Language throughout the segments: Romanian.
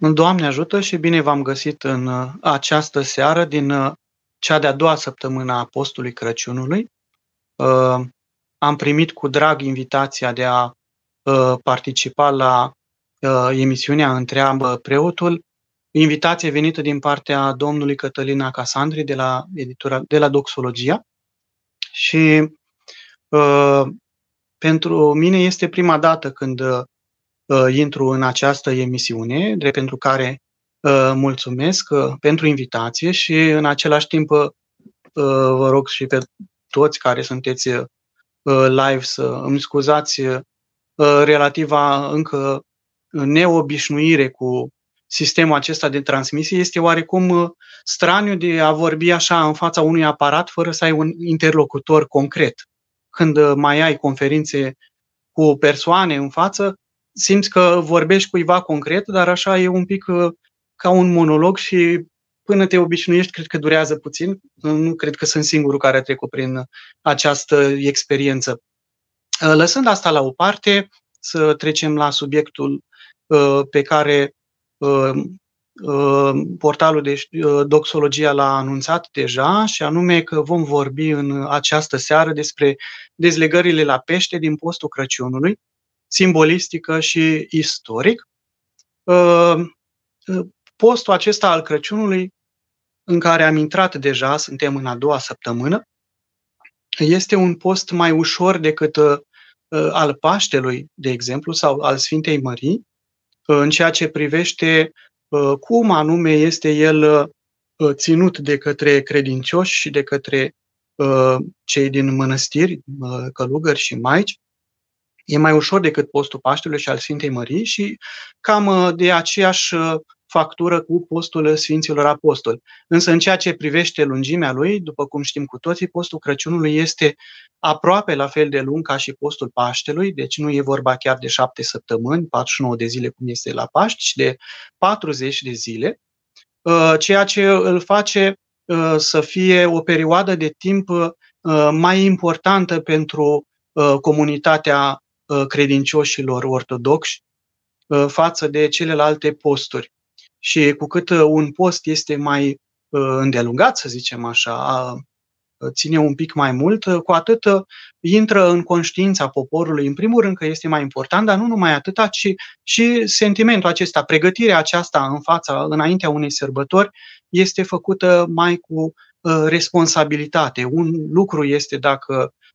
Doamne ajută și bine v-am găsit în uh, această seară din uh, cea de-a doua săptămână a postului Crăciunului. Uh, am primit cu drag invitația de a participa la emisiunea Întreabă Preotul, invitație venită din partea domnului Cătălina Casandri de la, editura, de la Doxologia. Și pentru mine este prima dată când uh, intru în această emisiune, de pentru care uh, mulțumesc uh, pentru invitație și în același timp uh, vă rog și pe toți care sunteți uh, live să îmi scuzați uh, relativa încă neobișnuire cu sistemul acesta de transmisie este oarecum uh, straniu de a vorbi așa în fața unui aparat fără să ai un interlocutor concret. Când uh, mai ai conferințe cu persoane în față, simți că vorbești cuiva concret, dar așa e un pic uh, ca un monolog și până te obișnuiești, cred că durează puțin. Nu cred că sunt singurul care a trecut prin această experiență. Uh, lăsând asta la o parte, să trecem la subiectul uh, pe care portalul de doxologia l-a anunțat deja și anume că vom vorbi în această seară despre dezlegările la pește din postul Crăciunului simbolistică și istoric. Uh, uh, postul acesta al Crăciunului, în care am intrat deja, suntem în a doua săptămână, este un post mai ușor decât uh, al Paștelui, de exemplu, sau al Sfintei Mării, în ceea ce privește cum anume este el ținut de către credincioși și de către cei din mănăstiri, călugări și maici, e mai ușor decât postul Paștelui și al Sfintei Mării și cam uh, de aceeași uh, factură cu postul Sfinților Apostoli. Însă în ceea ce privește lungimea lui, după cum știm cu toții, postul Crăciunului este aproape la fel de lung ca și postul Paștelui, deci nu e vorba chiar de șapte săptămâni, 49 de zile cum este la Paști, ci de 40 de zile, uh, ceea ce îl face să fie o perioadă de timp mai importantă pentru comunitatea Uh, credincioșilor ortodoxi uh, față de celelalte posturi. Și cu cât uh, un post este mai îndelungat, să zicem așa, ține un pic mai mult, cu atât intră în conștiința poporului, în primul rând că este mai important, dar nu numai atâta, ci și sentimentul acesta, pregătirea aceasta în fața, înaintea unei sărbători, este făcută mai cu responsabilitate. Un lucru este dacă uh,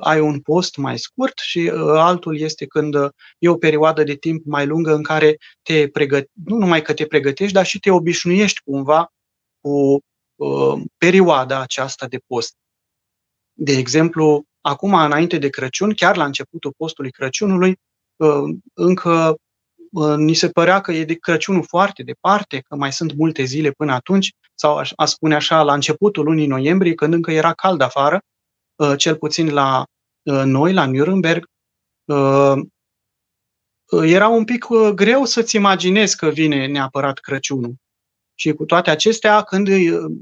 ai un post mai scurt și uh, altul este când uh, e o perioadă de timp mai lungă în care te pregătești, nu numai că te pregătești, dar și te obișnuiești cumva cu uh, perioada aceasta de post. De exemplu, acum, înainte de Crăciun, chiar la începutul postului Crăciunului, uh, încă uh, ni se părea că e de Crăciunul foarte departe, că mai sunt multe zile până atunci, sau aș spune așa, la începutul lunii noiembrie, când încă era cald afară, Uh, cel puțin la uh, noi, la Nuremberg, uh, era un pic greu să-ți imaginezi că vine neapărat Crăciunul. Și cu toate acestea, când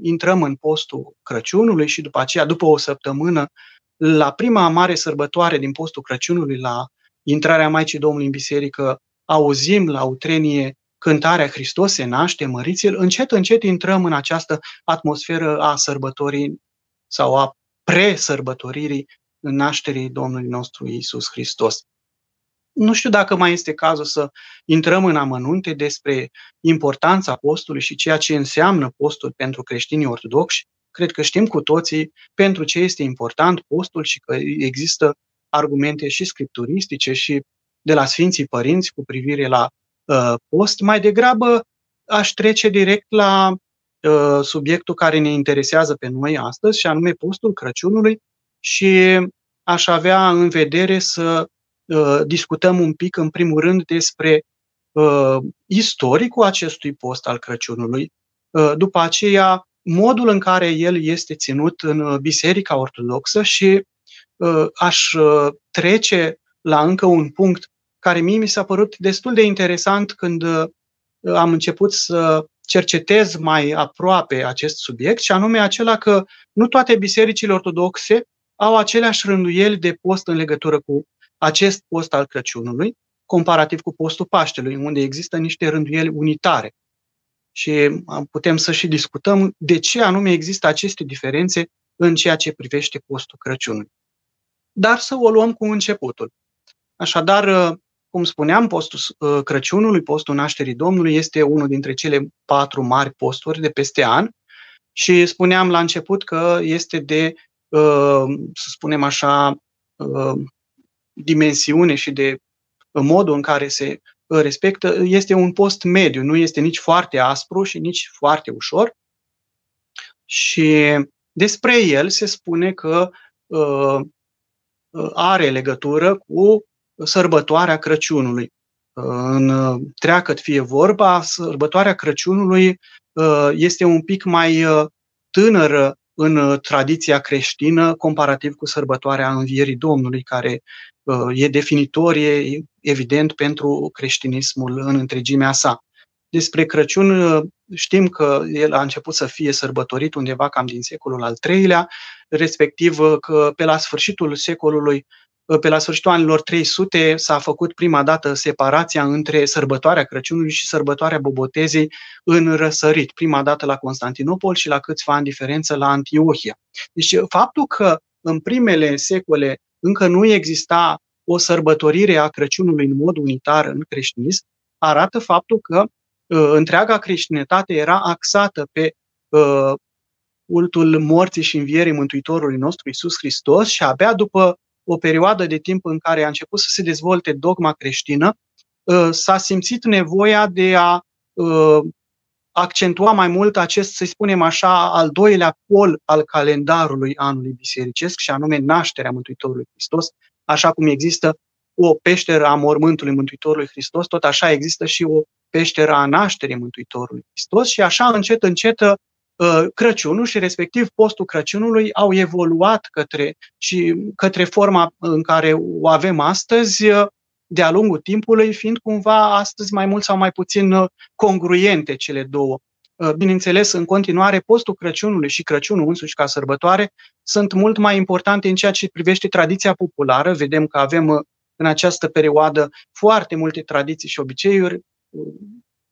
intrăm în postul Crăciunului și după aceea, după o săptămână, la prima mare sărbătoare din postul Crăciunului, la intrarea Maicii Domnului în biserică, auzim la utrenie cântarea Hristos se naște, măriți-l, încet, încet intrăm în această atmosferă a sărbătorii sau a presărbătoririi nașterii Domnului nostru Isus Hristos. Nu știu dacă mai este cazul să intrăm în amănunte despre importanța postului și ceea ce înseamnă postul pentru creștinii ortodoxi. Cred că știm cu toții pentru ce este important postul și că există argumente și scripturistice și de la Sfinții Părinți cu privire la uh, post. Mai degrabă aș trece direct la Uh, subiectul care ne interesează pe noi astăzi, și anume postul Crăciunului și aș avea în vedere să uh, discutăm un pic, în primul rând, despre uh, istoricul acestui post al Crăciunului, după aceea modul în care el este ținut în Biserica Ortodoxă și aș trece la încă un punct care mie mi s-a părut destul de interesant când am început să cercetez mai aproape acest subiect, și anume acela că nu toate bisericile ortodoxe au aceleași rânduieli de post în legătură cu acest post al Crăciunului. comparativ cu postul Paștelui, unde există niște rânduieli unitare. Și putem să și discutăm de ce anume există aceste diferențe în ceea ce privește postul Crăciunului. Dar să o luăm cu începutul. Așadar, cum spuneam, postul Crăciunului, postul Nașterii Domnului, este unul dintre cele patru mari posturi de peste an și spuneam la început că este de, să spunem așa, dimensiune și de modul în care se respectă, este un post mediu, nu este nici foarte aspru și nici foarte ușor. Și despre el se spune că uh, are legătură cu sărbătoarea Crăciunului. În treacăt fie vorba, sărbătoarea Crăciunului uh, este un pic mai uh, tânără în tradiția creștină comparativ cu sărbătoarea Învierii Domnului, care Uh, e definitorie, evident, pentru creștinismul în întregimea sa. Despre Crăciun uh, știm că el a început să fie sărbătorit undeva cam din secolul al III-lea, respectiv uh, că pe la sfârșitul secolului, pe la sfârșitul anilor 300 s-a făcut prima dată separația între sărbătoarea Crăciunului și sărbătoarea Bobotezei în răsărit, prima dată la Constantinopol și la câțiva ani diferență la Antiohia. Deci faptul că în primele secole încă nu exista o sărbătorire a Crăciunului în mod unitar în creștinism, arată faptul că uh, întreaga creștinătate era axată pe uh, cultul morții și învierii Mântuitorului nostru Isus Hristos și abia după o perioadă de timp în care a început să se dezvolte dogma creștină, uh, s-a simțit nevoia de a uh, accentua mai mult acest, să spunem așa, al doilea pol al calendarului anului bisericesc, și anume nașterea Mântuitorului Hristos, așa cum există o peșteră a mormântului Mântuitorului Hristos, tot așa există și o peșteră a nașterii Mântuitorului Hristos și așa încet, încet uh, Crăciunul și respectiv postul Crăciunului au evoluat către, și către forma în care o avem astăzi, uh, de-a lungul timpului, fiind cumva astăzi mai mult sau mai puțin uh, congruente cele două. Uh, bineînțeles, în continuare, postul Crăciunului și Crăciunul însuși ca sărbătoare sunt mult mai importante în ceea ce privește tradiția populară. Vedem că avem uh, în această perioadă foarte multe tradiții și obiceiuri.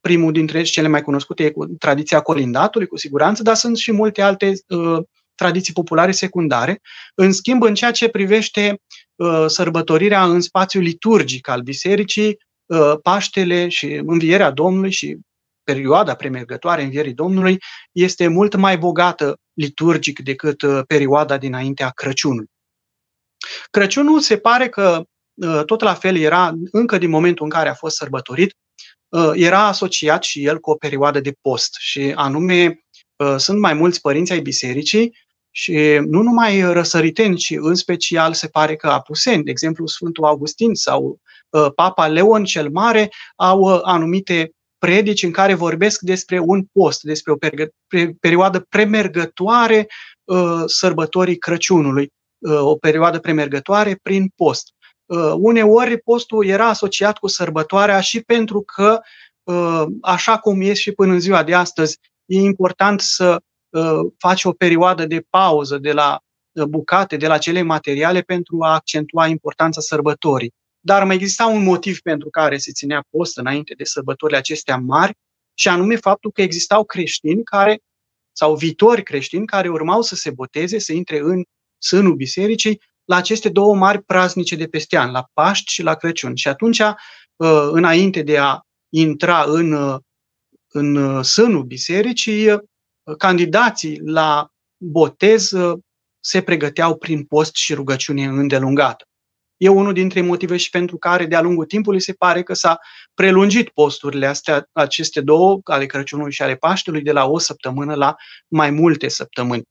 Primul dintre cele mai cunoscute e tradiția colindatului, cu siguranță, dar sunt și multe alte uh, tradiții populare secundare. În schimb, în ceea ce privește uh, sărbătorirea în spațiu liturgic al bisericii, uh, Paștele și Învierea Domnului și perioada premergătoare Învierii Domnului este mult mai bogată liturgic decât uh, perioada dinaintea Crăciunului. Crăciunul se pare că uh, tot la fel era, încă din momentul în care a fost sărbătorit, uh, era asociat și el cu o perioadă de post și anume sunt mai mulți părinți ai bisericii și nu numai răsăriteni, ci în special se pare că apuseni, de exemplu Sfântul Augustin sau uh, Papa Leon cel Mare, au uh, anumite predici în care vorbesc despre un post, despre o perioadă premergătoare uh, sărbătorii Crăciunului, o perioadă premergătoare prin post. Uneori postul era asociat cu sărbătoarea și pentru că, așa cum e și până în ziua de astăzi, e important să Uh, face o perioadă de pauză de la uh, bucate, de la cele materiale pentru a accentua importanța sărbătorii. Dar mai exista un motiv pentru care se ținea post înainte de sărbătorile acestea mari, și anume faptul că existau creștini care, sau viitori creștini care urmau să se boteze, să intre în sânul bisericii la aceste două mari praznice de peste an, la Paști și la Crăciun. Și atunci, uh, înainte de a intra în, în sânul bisericii, candidații la botez uh, se pregăteau prin post și rugăciune îndelungată. E unul dintre motive și pentru care de-a lungul timpului se pare că s-a prelungit posturile astea, aceste două, ale Crăciunului și ale Paștelui, de la o săptămână la mai multe săptămâni.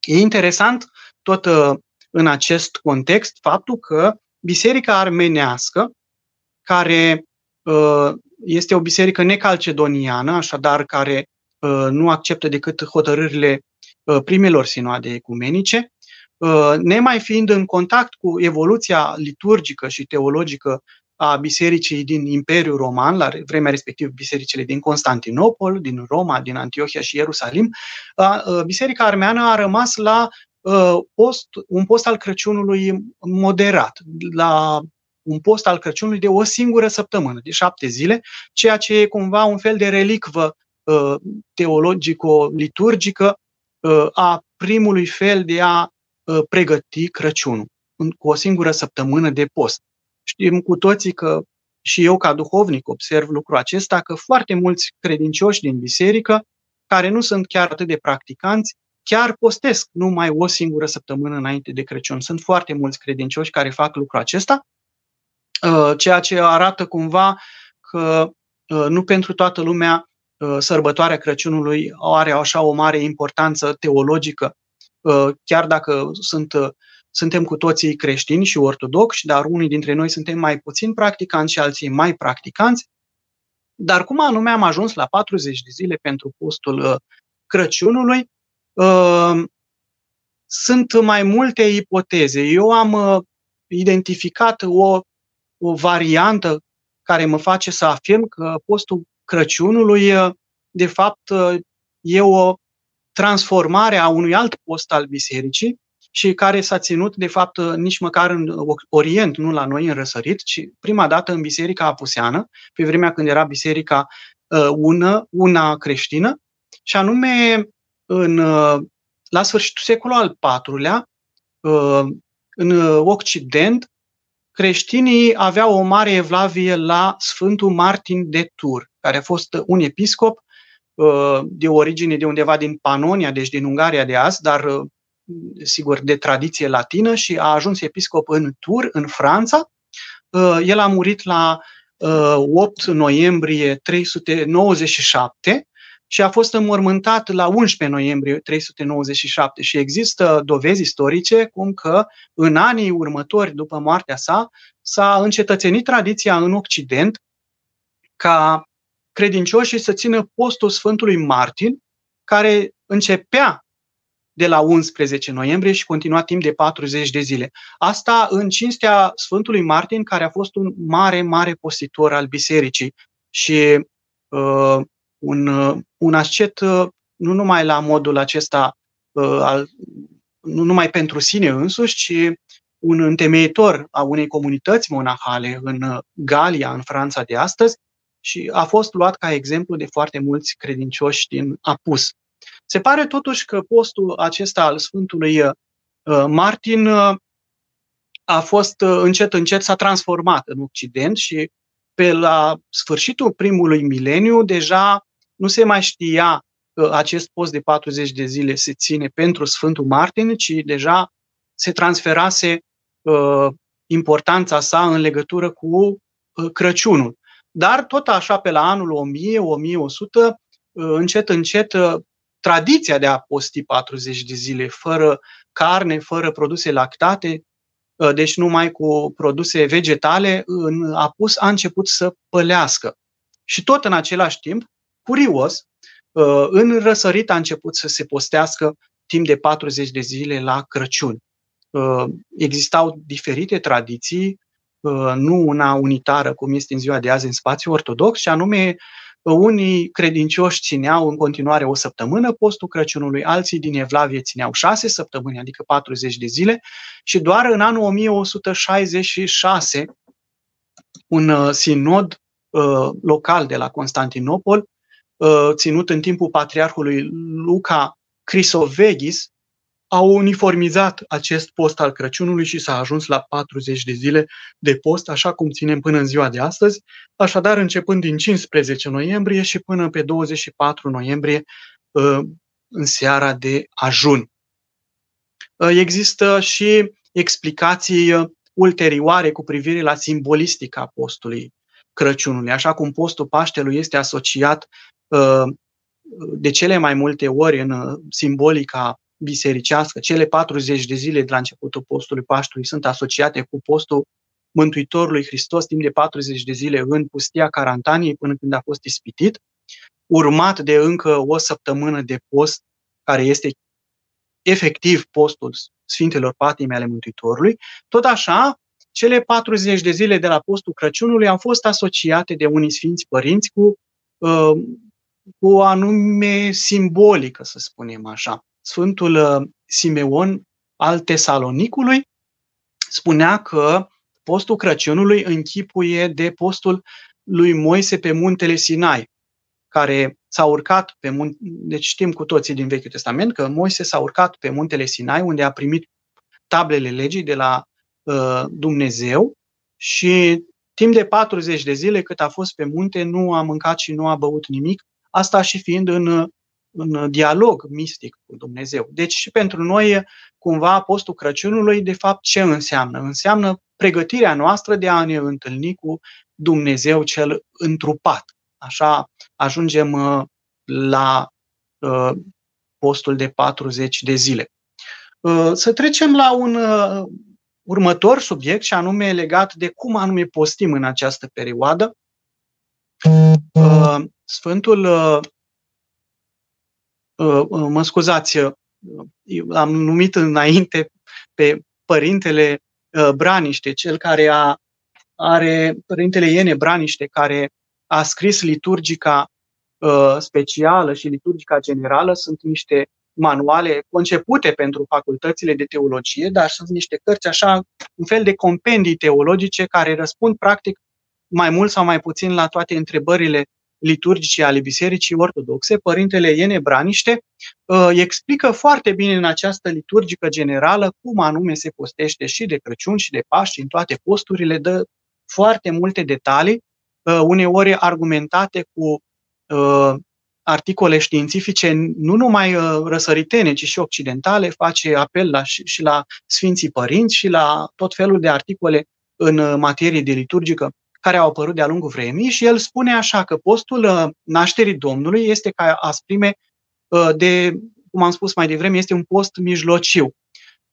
E interesant tot uh, în acest context faptul că Biserica Armenească, care uh, este o biserică necalcedoniană, așadar care Uh, nu acceptă decât hotărârile uh, primelor sinoade ecumenice, uh, nemai fiind în contact cu evoluția liturgică și teologică a bisericii din Imperiul Roman, la vremea respectiv bisericile din Constantinopol, din Roma, din Antiohia și Ierusalim, biserica armeană a rămas la post, un post al Crăciunului moderat, la un post al Crăciunului de o singură săptămână, de șapte zile, ceea ce e cumva un fel de relicvă uh, teologico-liturgică uh, a primului fel de a uh, pregăti Crăciunul, în, cu o singură săptămână de post. Știm cu toții că și eu ca duhovnic observ lucrul acesta, că foarte mulți credincioși din biserică, care nu sunt chiar atât de practicanți, chiar postesc numai o singură săptămână înainte de Crăciun. Sunt foarte mulți credincioși care fac lucrul acesta, uh, ceea ce arată cumva că uh, nu pentru toată lumea uh, sărbătoarea Crăciunului are așa o mare importanță teologică, chiar dacă sunt, suntem cu toții creștini și ortodoxi, dar unii dintre noi suntem mai puțin practicanți și alții mai practicanți. Dar cum anume am ajuns la 40 de zile pentru postul Crăciunului, Ehm, sunt mai multe ipoteze. Eu am uh, identificat o, o variantă care mă face să afirm că postul Crăciunului, uh, de fapt, uh, e o transformare a unui alt post al bisericii și care s-a ținut, de fapt, nici măcar în Orient, nu la noi în răsărit, ci prima dată în Biserica Apuseană, pe vremea când era biserica una, una creștină, și anume în, uh, la sfârșitul secolului al IV-lea, uh, în Occident, creștinii aveau o mare evlavie la Sfântul Martin de Tur, care a fost un episcop uh, de origine de undeva din Panonia, deci din Ungaria de azi, dar sigur de tradiție latină și a ajuns episcop în Tur, în Franța. El a murit la 8 noiembrie 397 și a fost înmormântat la 11 noiembrie 397 și există dovezi istorice cum că în anii următori după moartea sa s-a încetățenit tradiția în Occident ca credincioșii să țină postul Sfântului Martin, care începea de la 11 noiembrie și continua timp de 40 de zile. Asta în cinstea Sfântului Martin, care a fost un mare, mare postitor al bisericii și uh, un, uh, un ascet uh, nu numai la modul acesta, uh, nu numai pentru sine însuși, ci un întemeitor a unei comunități monahale în Galia, în Franța de astăzi, și a fost luat ca exemplu de foarte mulți credincioși din Apus. Se pare totuși că postul acesta al Sfântului Martin a fost încet, încet, s-a transformat în Occident și pe la sfârșitul primului mileniu deja nu se mai știa că acest post de 40 de zile se ține pentru Sfântul Martin, ci deja se transferase uh, importanța sa în legătură cu uh, Crăciunul. Dar tot așa pe la anul 1000-1100, uh, încet, încet, uh, tradiția de a posti 40 de zile fără carne, fără produse lactate, uh, deci numai cu produse vegetale, în apus a început să pălească. Și tot în același timp, Curios, uh, în răsărit a început să se postească timp de 40 de zile la Crăciun. Uh, existau diferite tradiții, uh, nu una unitară cum este în ziua de azi în spațiu ortodox, și anume unii credincioși țineau în continuare o săptămână postul Crăciunului, alții din Evlavie țineau șase săptămâni, adică 40 de zile, și doar în anul 1166 un sinod local de la Constantinopol Uh, ținut în timpul patriarhului Luca Crisoveghis, au uniformizat acest post al Crăciunului și s-a ajuns la 40 de zile de post, așa cum ținem până în ziua de astăzi, așadar începând din 15 noiembrie și până pe 24 noiembrie uh, în seara de ajun. Uh, există și explicații ulterioare cu privire la simbolistica postului Crăciunului, așa cum postul Paștelui este asociat Uh, de cele mai multe ori în uh, simbolica bisericească, cele 40 de zile de la începutul postului Paștului sunt asociate cu postul Mântuitorului Hristos timp de 40 de zile în pustia Carantaniei până când a fost ispitit, urmat de încă o săptămână de post care este efectiv postul Sfintelor Patime ale Mântuitorului. Tot așa, cele 40 de zile de la postul Crăciunului au fost asociate de unii Sfinți Părinți cu uh, cu o anume simbolică, să spunem așa. Sfântul uh, Simeon al Tesalonicului spunea că postul Crăciunului închipuie de postul lui Moise pe muntele Sinai, care s-a urcat pe muntele, deci știm cu toții din Vechiul Testament că Moise s-a urcat pe muntele Sinai, unde a primit tablele legii de la uh, Dumnezeu și timp de 40 de zile cât a fost pe munte nu a mâncat și nu a băut nimic, asta și fiind în, în dialog mistic cu Dumnezeu. Deci și pentru noi, cumva, postul Crăciunului, de fapt, ce înseamnă? Înseamnă pregătirea noastră de a ne întâlni cu Dumnezeu cel întrupat. Așa ajungem uh, la uh, postul de 40 de zile. Uh, să trecem la un următor subiect și anume legat de cum anume postim în această perioadă. Sfântul, mă scuzați, am numit înainte pe părintele Braniște, cel care a, are, părintele Iene Braniște, care a scris liturgica uh, specială și liturgica generală sunt niște manuale concepute pentru facultățile de teologie, dar sunt niște cărți așa, un fel de compendii teologice care răspund practic mai mult sau mai puțin la toate întrebările liturgice ale Bisericii Ortodoxe. Părintele Iene Braniște uh, explică foarte bine în această liturgică generală cum anume se postește și de Crăciun și de Paști, în toate posturile, dă foarte multe detalii Uh, uneori argumentate cu uh, articole științifice, nu numai uh, răsăritene, ci și occidentale, face apel la, și, și la Sfinții Părinți și la tot felul de articole în materie de liturgică care au apărut de-a lungul vremii și el spune așa că postul nașterii Domnului este ca asprime de, cum am spus mai devreme, este un post mijlociu.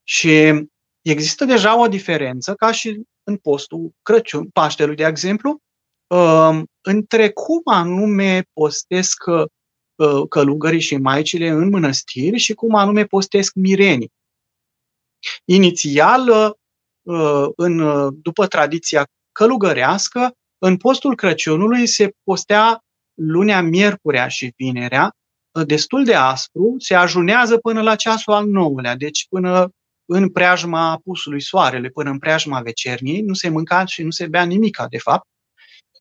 Și există deja o diferență, ca și în postul Crăciun, Paștelui, de exemplu, între cum anume postesc uh, călugării și maicile în mănăstiri și cum anume postesc mirenii. Inițial, uh, în, uh, după tradiția călugărească, în postul Crăciunului se postea lunea, miercurea și vinerea, destul de aspru, se ajunează până la ceasul al nouălea, deci până în preajma apusului soarele, până în preajma vecerniei, nu se mânca și nu se bea nimica, de fapt,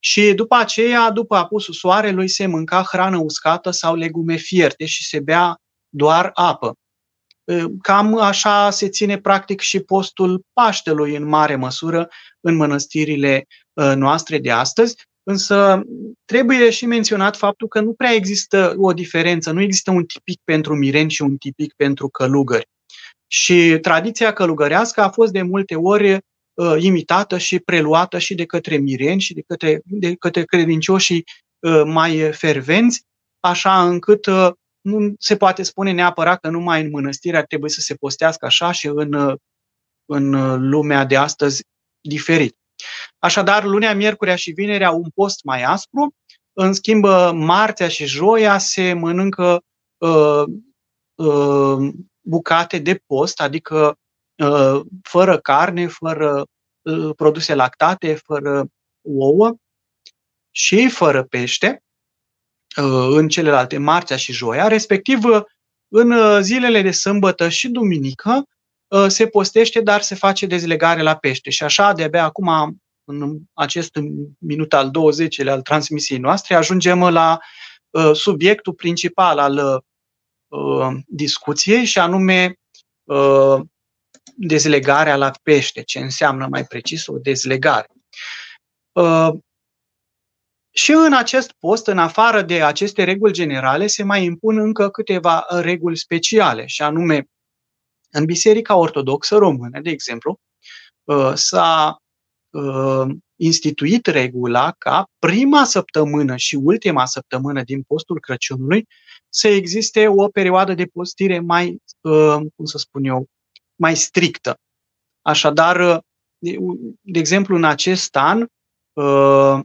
și după aceea, după apusul soarelui, se mânca hrană uscată sau legume fierte și se bea doar apă. Cam așa se ține practic și postul Paștelui în mare măsură în mănăstirile noastre de astăzi, însă trebuie și menționat faptul că nu prea există o diferență, nu există un tipic pentru mireni și un tipic pentru călugări. Și tradiția călugărească a fost de multe ori uh, imitată și preluată și de către mireni și de către, de către credincioșii uh, mai fervenți, așa încât uh, nu se poate spune neapărat că numai în mănăstire ar trebui să se postească așa și în, uh, în uh, lumea de astăzi diferit. Așadar, lunea, miercurea și vinerea un post mai aspru, în schimb, uh, marțea și joia se mănâncă uh, uh, bucate de post, adică Uh, fără carne, fără uh, produse lactate, fără ouă și fără pește uh, în celelalte marțea și joia, respectiv în zilele de sâmbătă și duminică se postește, dar se face dezlegare la pește. Și așa, de-abia acum, în acest minut al 20 al transmisiei noastre, ajungem la subiectul principal al discuției și anume dezlegarea la pește, ce înseamnă mai precis o dezlegare. Uh, și în acest post, în afară de aceste reguli generale, se mai impun încă câteva reguli speciale, și anume, în Biserica Ortodoxă Română, de exemplu, uh, s-a uh, instituit regula ca prima săptămână și ultima săptămână din postul Crăciunului să existe o perioadă de postire mai, cum să spun eu, mai strictă. Așadar, de exemplu, în acest an, ă,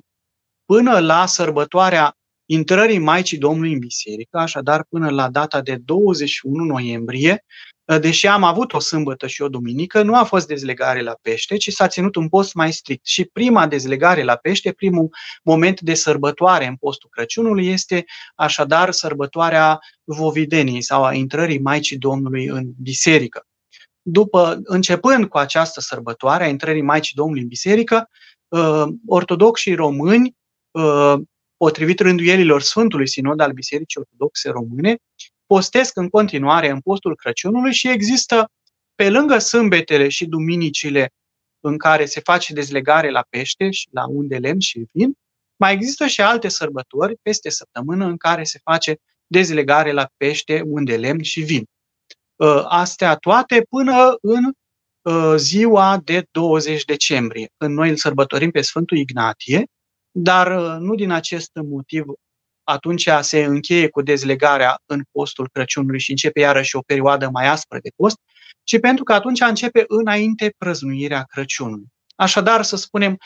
până la sărbătoarea intrării Maicii Domnului în biserică, așadar până la data de 21 noiembrie, ă, deși am avut o sâmbătă și o duminică, nu a fost dezlegare la pește, ci s-a ținut un post mai strict. Și prima dezlegare la pește, primul moment de sărbătoare în postul Crăciunului este așadar sărbătoarea Vovideniei sau a intrării Maicii Domnului în biserică. După, începând cu această sărbătoare a intrării Maicii Domnului în biserică, ortodoxii români, potrivit rânduielilor Sfântului Sinod al Bisericii Ortodoxe Române, postesc în continuare în postul Crăciunului și există, pe lângă sâmbetele și duminicile în care se face dezlegare la pește și la unde lemn și vin, mai există și alte sărbători peste săptămână în care se face dezlegare la pește, unde lemn și vin. Ă, astea toate până în ă, ziua de 20 decembrie, când noi îl sărbătorim pe Sfântul Ignatie, dar ă, nu din acest motiv atunci se încheie cu dezlegarea în postul Crăciunului și începe iarăși o perioadă mai aspră de post, ci pentru că atunci începe înainte prăznuirea Crăciunului. Așadar, să spunem,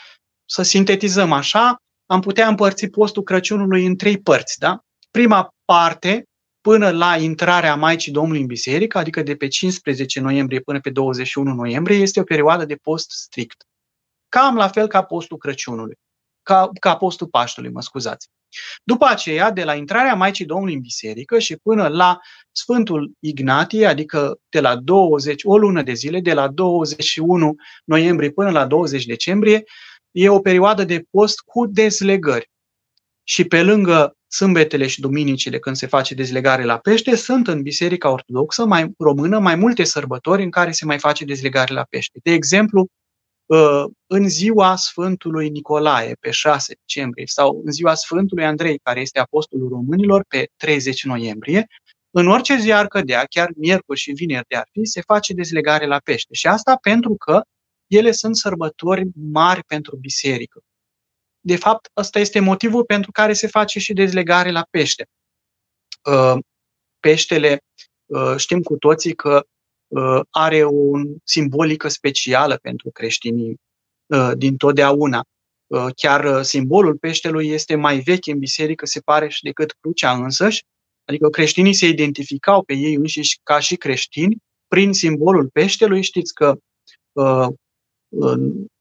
să sintetizăm așa, am putea împărți postul Crăciunului în trei părți. Da? Prima parte, până la intrarea Maicii Domnului în biserică, adică de pe 15 noiembrie până pe 21 noiembrie, este o perioadă de post strict. Cam la fel ca postul Crăciunului, ca, ca postul Paștului, mă scuzați. După aceea, de la intrarea Maicii Domnului în biserică și până la Sfântul Ignatie, adică de la 20, o lună de zile, de la 21 noiembrie până la 20 decembrie, e o perioadă de post cu dezlegări. Și pe lângă sâmbetele și duminicile, când se face dezlegare la pește, sunt în Biserica Ortodoxă mai română mai multe sărbători în care se mai face dezlegare la pește. De exemplu, ă, în ziua Sfântului Nicolae, pe 6 decembrie, sau în ziua Sfântului Andrei, care este apostolul românilor, pe 30 noiembrie, în orice zi ar cădea, chiar miercuri și vineri de ar fi, se face dezlegare la pește. Și asta pentru că ele sunt sărbători mari pentru biserică. De fapt, ăsta este motivul pentru care se face și dezlegare la pește. Uh, peștele, uh, știm cu toții că uh, are o simbolică specială pentru creștinii din totdeauna. Chiar simbolul peștelui este mai vechi în biserică, se pare, și decât crucea însăși, adică creștinii se identificau pe ei înșiși ca și creștini prin simbolul peștelui. Știți că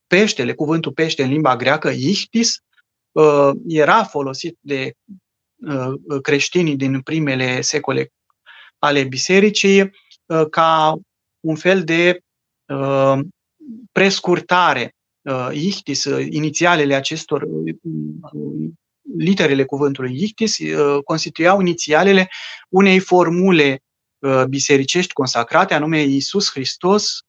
peștele, cuvântul pește în limba greacă, ichtis, uh, era folosit de uh, creștinii din primele secole ale bisericii uh, ca un fel de prescurtare. Ichtis, inițialele acestor literele cuvântului ichtis constituiau inițialele unei formule bisericești consacrate, anume Iisus Hristos,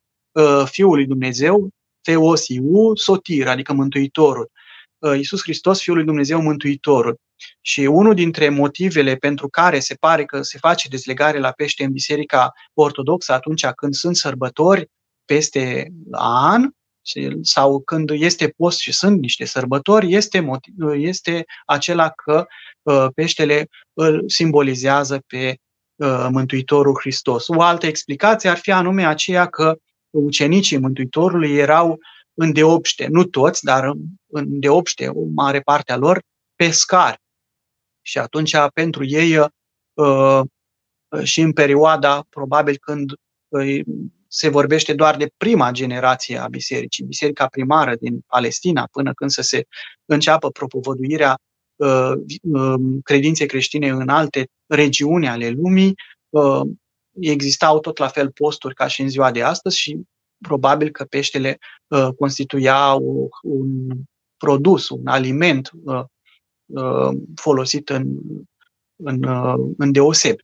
Fiul lui Dumnezeu, Teosiu, Sotir, adică Mântuitorul. Uh, Iisus Hristos, Fiul lui Dumnezeu, Mântuitorul. Și unul dintre motivele pentru care se pare că se face dezlegare la pește în Biserica Ortodoxă atunci când sunt sărbători peste an, sau când este post și sunt niște sărbători, este, motiv, este acela că uh, peștele îl simbolizează pe uh, Mântuitorul Hristos. O altă explicație ar fi anume aceea că ucenicii Mântuitorului erau îndeopște, nu toți, dar îndeopște, o mare parte a lor, pescari. Și atunci, pentru ei, uh, și în perioada, probabil când uh, se vorbește doar de prima generație a bisericii, biserica primară din Palestina, până când să se înceapă propovăduirea uh, credinței creștine în alte regiuni ale lumii, existau tot la fel posturi ca și în ziua de astăzi și probabil că peștele uh, constituia o, un produs, un aliment uh, uh, folosit în, în, uh, în deosebi.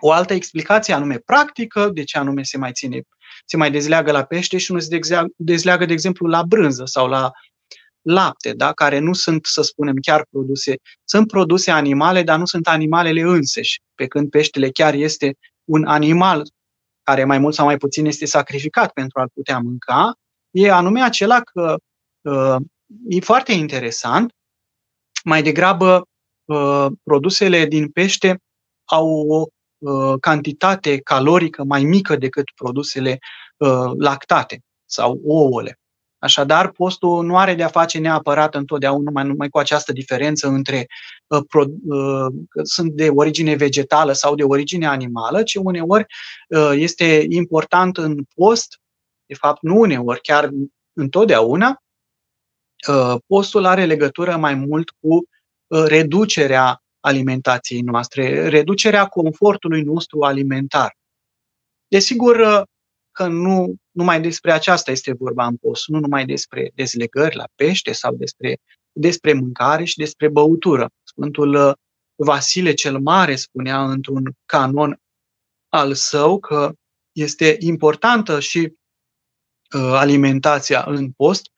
O altă explicație anume practică, de ce anume se mai ține, se mai dezleagă la pește și nu se dezleagă, de exemplu, la brânză sau la lapte, da? care nu sunt, să spunem, chiar produse, sunt produse animale, dar nu sunt animalele înseși, pe când peștele chiar este un animal care mai mult sau mai puțin este sacrificat pentru a-l putea mânca, e anume acela că uh, e foarte interesant, mai degrabă uh, produsele din pește au o uh, cantitate calorică mai mică decât produsele uh, lactate sau ouăle. Așadar, postul nu are de-a face neapărat întotdeauna numai, numai cu această diferență între uh, pro, uh, sunt de origine vegetală sau de origine animală, ci uneori uh, este important în post, de fapt nu uneori, chiar întotdeauna, uh, postul are legătură mai mult cu uh, reducerea alimentației noastre, reducerea confortului nostru alimentar. Desigur, uh, că nu numai despre aceasta este vorba în post, nu numai despre dezlegări la pește sau despre, despre mâncare și despre băutură. Sfântul uh, Vasile cel Mare spunea într-un canon al său că este importantă și uh, alimentația în post,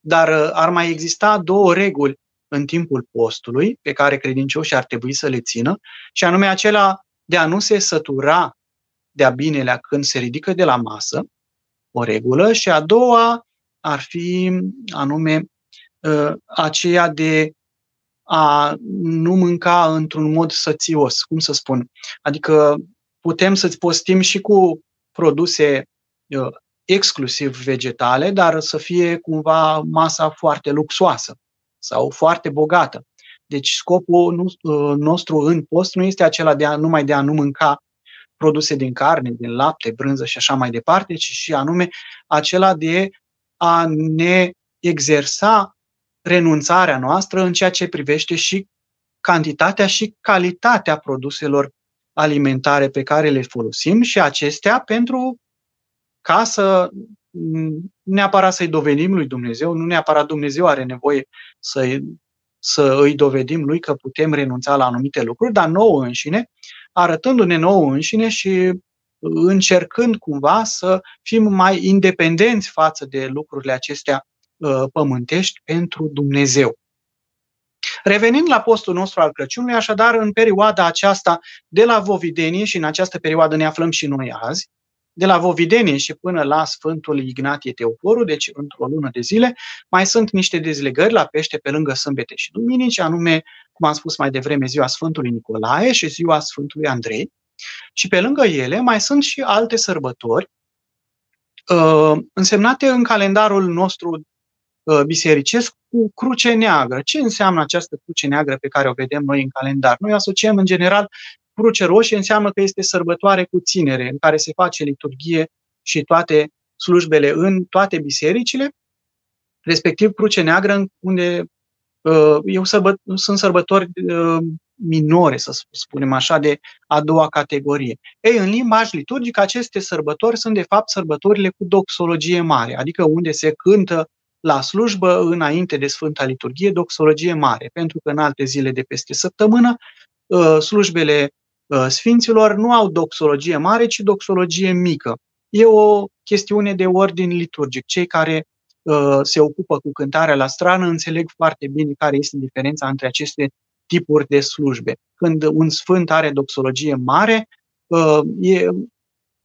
dar uh, ar mai exista două reguli în timpul postului pe care credincioșii ar trebui să le țină, și anume acela de a nu se sătura de-a binelea când se ridică de la masă, o regulă, și a doua ar fi anume uh, aceea de a nu mânca într-un mod sățios, cum să spun. Adică putem să-ți postim și cu produse uh, exclusiv vegetale, dar să fie cumva masa foarte luxoasă sau foarte bogată. Deci scopul uh, nostru în post nu este acela de a, numai de a nu mânca produse din carne, din lapte, brânză și așa mai departe, ci și anume acela de a ne exersa renunțarea noastră în ceea ce privește și cantitatea și calitatea produselor alimentare pe care le folosim și acestea pentru ca să neapărat să-i dovedim lui Dumnezeu, nu neapărat Dumnezeu are nevoie să, să îi dovedim lui că putem renunța la anumite lucruri, dar nouă înșine, arătându-ne nouă înșine și încercând cumva să fim mai independenți față de lucrurile acestea uh, pământești pentru Dumnezeu. Revenind la postul nostru al Crăciunului, așadar, în perioada aceasta de la Vovidenie și în această perioadă ne aflăm și noi azi, de la Vovidenie și până la Sfântul Ignatie Teoforu, deci într-o lună de zile, mai sunt niște dezlegări la pește pe lângă sâmbete și duminici, anume, cum am spus mai devreme, ziua Sfântului Nicolae și ziua Sfântului Andrei. Și pe lângă ele mai sunt și alte sărbători uh, însemnate în calendarul nostru uh, bisericesc cu cruce neagră. Ce înseamnă această cruce neagră pe care o vedem noi în calendar? Noi asociem în general Cruce roșie înseamnă că este sărbătoare cu ținere, în care se face liturghie și toate slujbele în toate bisericile, respectiv Cruce Neagră, unde uh, eu sărbă, sunt sărbători uh, minore, să spunem așa, de a doua categorie. Ei, în limbaj liturgic, aceste sărbători sunt, de fapt, sărbătorile cu doxologie mare, adică unde se cântă la slujbă înainte de Sfânta Liturghie doxologie mare, pentru că în alte zile de peste săptămână uh, slujbele Uh, sfinților nu au doxologie mare, ci doxologie mică. E o chestiune de ordin liturgic. Cei care uh, se ocupă cu cântarea la strană înțeleg foarte bine care este diferența între aceste tipuri de slujbe. Când un sfânt are doxologie mare, uh, e,